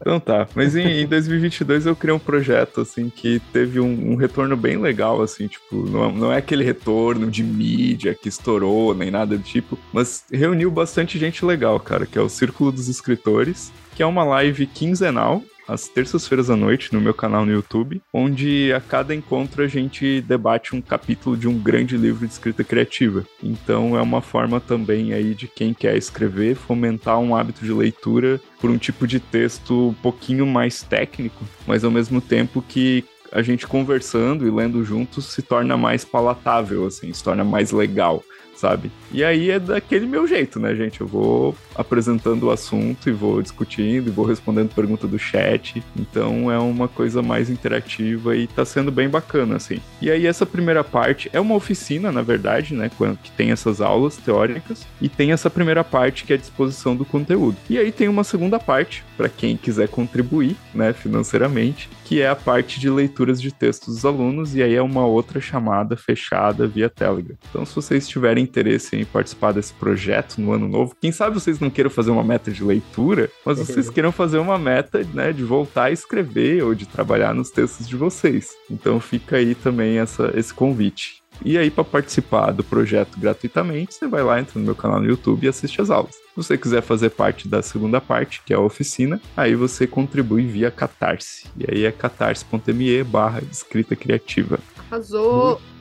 Então tá, mas em, em 2022 eu criei um projeto, assim, que teve um, um retorno bem legal, assim, tipo, não, não é aquele retorno de mídia que estourou, nem nada do tipo, mas reuniu bastante gente legal, cara, que é o Círculo dos Escritores, que é uma live quinzenal, às terças-feiras à noite, no meu canal no YouTube, onde a cada encontro a gente debate um capítulo de um grande livro de escrita criativa. Então é uma forma também aí de quem quer escrever fomentar um hábito de leitura por um tipo de texto um pouquinho mais técnico, mas ao mesmo tempo que a gente conversando e lendo juntos se torna mais palatável, assim, se torna mais legal, sabe? E aí é daquele meu jeito, né, gente? Eu vou apresentando o assunto e vou discutindo e vou respondendo pergunta do chat. Então é uma coisa mais interativa e tá sendo bem bacana, assim. E aí essa primeira parte é uma oficina, na verdade, né, que tem essas aulas teóricas e tem essa primeira parte que é a disposição do conteúdo. E aí tem uma segunda parte para quem quiser contribuir, né, financeiramente, que é a parte de leituras de textos dos alunos e aí é uma outra chamada fechada via Telegram. Então se vocês tiverem interesse em participar desse projeto no ano novo, quem sabe vocês não queiram fazer uma meta de leitura, mas vocês queiram fazer uma meta, né, de voltar a escrever ou de trabalhar nos textos de vocês. Então fica aí também essa, esse convite. E aí, para participar do projeto gratuitamente, você vai lá, entra no meu canal no YouTube e assiste as aulas. Se você quiser fazer parte da segunda parte, que é a oficina, aí você contribui via Catarse. E aí é catarse.me barra escrita criativa. Arrasou. Muito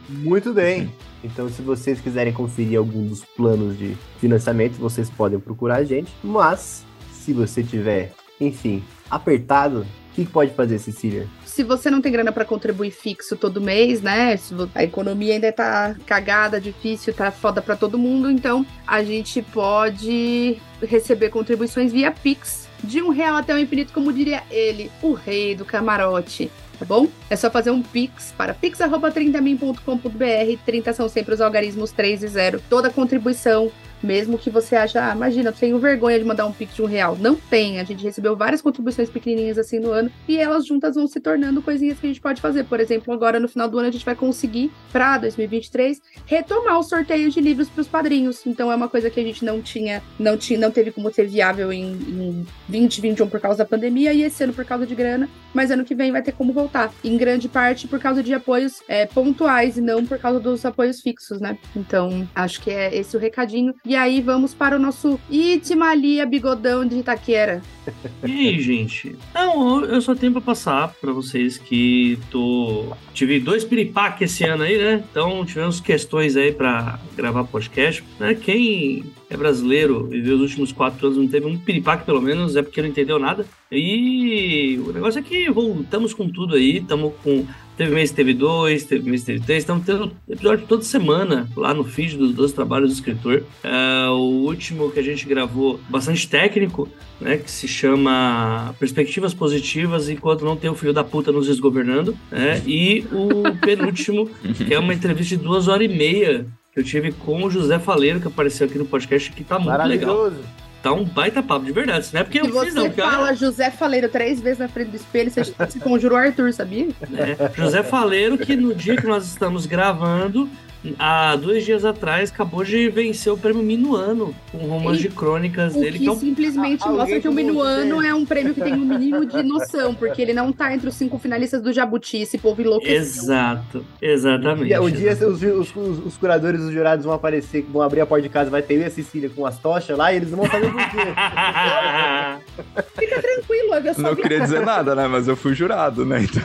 bem. Então, se vocês quiserem conferir algum dos planos de financiamento, vocês podem procurar a gente. Mas, se você tiver, enfim, apertado, o que pode fazer, Cecília? Se você não tem grana pra contribuir fixo todo mês, né? A economia ainda tá cagada, difícil, tá foda pra todo mundo, então a gente pode receber contribuições via Pix. De um real até o infinito, como diria ele, o rei do camarote. Tá bom? É só fazer um Pix para pix.30min.com.br. 30 são sempre os algarismos 3 e 0. Toda contribuição mesmo que você ache, ah, imagina, eu tenho vergonha de mandar um pix de um real. Não tem. A gente recebeu várias contribuições pequenininhas assim no ano e elas juntas vão se tornando coisinhas que a gente pode fazer. Por exemplo, agora no final do ano a gente vai conseguir, para 2023, retomar o sorteio de livros para os padrinhos. Então é uma coisa que a gente não tinha, não tinha, não teve como ser viável em, em 2021 por causa da pandemia e esse ano por causa de grana. Mas ano que vem vai ter como voltar. Em grande parte por causa de apoios é, pontuais e não por causa dos apoios fixos, né? Então acho que é esse o recadinho. E aí vamos para o nosso Itimalia Bigodão de Itaquera. E aí, gente? Não, eu só tenho pra passar pra vocês que tô. Tive dois piripaque esse ano aí, né? Então tivemos questões aí pra gravar podcast. Né? Quem é brasileiro e viu os últimos quatro anos não teve um piripaque, pelo menos, é porque não entendeu nada. E o negócio é que voltamos com tudo aí, estamos com. Teve mês que teve dois, teve mês que teve três, estamos tendo episódio toda semana lá no feed dos 12 trabalhos do escritor. É, o último que a gente gravou, bastante técnico, né, que se chama Perspectivas Positivas enquanto não tem o filho da puta nos desgovernando, né, e o penúltimo, que é uma entrevista de duas horas e meia que eu tive com o José Faleiro, que apareceu aqui no podcast, que tá muito legal. Tá um baita papo, de verdade. Não é porque Se eu fiz, você não, cara. fala José Faleiro três vezes na frente do espelho, você, você conjurou Arthur, sabia? né? José Faleiro, que no dia que nós estamos gravando, há dois dias atrás, acabou de vencer o prêmio Minuano com o romance de crônicas O dele, que que é um simplesmente Ah, mostra que o Minuano você. é um prêmio que tem um mínimo de noção, porque ele não tá entre os cinco finalistas do Jabuti, esse povo enlouqueceu. Exato, exatamente. E o dia os, os, os, os curadores, os jurados vão aparecer, vão abrir a porta de casa, vai ter eu e a Cecília com as tochas lá e eles não vão saber por quê. Fica tranquilo, eu só Não vi- queria dizer nada, né? Mas eu fui jurado, né? Então.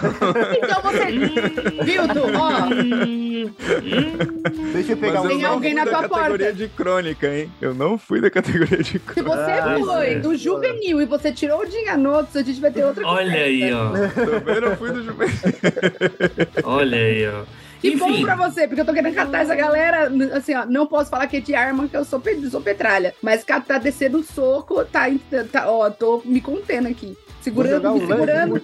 Então você. Vildo, ó, hum. Deixa eu pegar Mas um. eu Tem não alguém fui na da tua categoria porta. de crônica, hein? Eu não fui da categoria de Se crônica. você Ah, foi é. do juvenil e você tirou o Dinhanotos, a gente vai ter outra Olha conversa. aí, ó. Também não fui do juvenil. Olha aí, ó. Que bom Enfim. pra você, porque eu tô querendo catar essa galera. Assim, ó, não posso falar que é de arma, que eu sou, pe- sou petralha. Mas catar descer do soco, tá, tá. Ó, tô me contendo aqui. Segurando, um me segurando,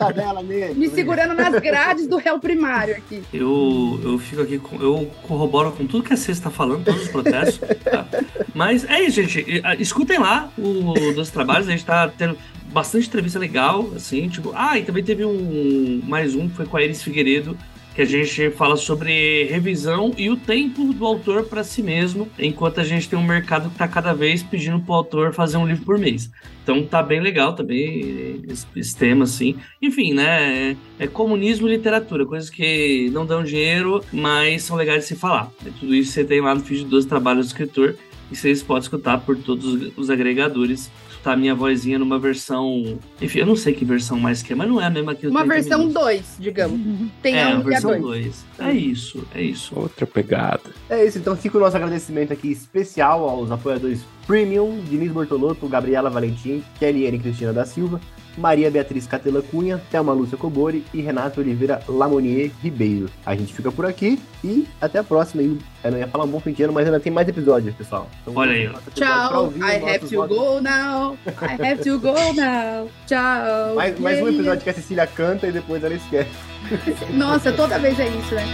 me segurando nas grades do réu primário aqui. Eu, eu fico aqui, com, eu corroboro com tudo que a Cê está falando, todos os protestos. tá? Mas é isso, gente. Escutem lá o dos trabalhos, a gente tá tendo bastante entrevista legal, assim, tipo. Ah, e também teve um mais um que foi com a Iris Figueiredo, que a gente fala sobre revisão e o tempo do autor para si mesmo, enquanto a gente tem um mercado que tá cada vez pedindo pro autor fazer um livro por mês. Então tá bem legal também esse, esse tema, assim. Enfim, né? É, é comunismo e literatura, coisas que não dão dinheiro, mas são legais de se falar. E tudo isso você tem lá no feed de 12 trabalhos do escritor, e vocês podem escutar por todos os- os agregadores. Tá a minha vozinha numa versão. Enfim, eu não sei que versão mais que é, mas não é a mesma que o Uma 30 versão minutos. 2, digamos. Tem É, a a 1 e a versão 2. 2. É isso, é isso. Outra pegada. É isso, então fica o nosso agradecimento aqui especial aos apoiadores Premium, Diniz Bortolotto, Gabriela Valentim, Kelly Cristina da Silva, Maria Beatriz Catela Cunha, Thelma Lúcia Cobori e Renato Oliveira Lamonier Ribeiro. A gente fica por aqui e até a próxima. Eu não ia falar um bom fim de ano, mas ainda tem mais episódios, pessoal. Então, Olha aí, Tchau, I have to votos. go now. I have to go now. Tchau. Mais, mais um Yeah. episódio que a Cecília canta e depois ela esquece. Nossa, toda vez é isso, né?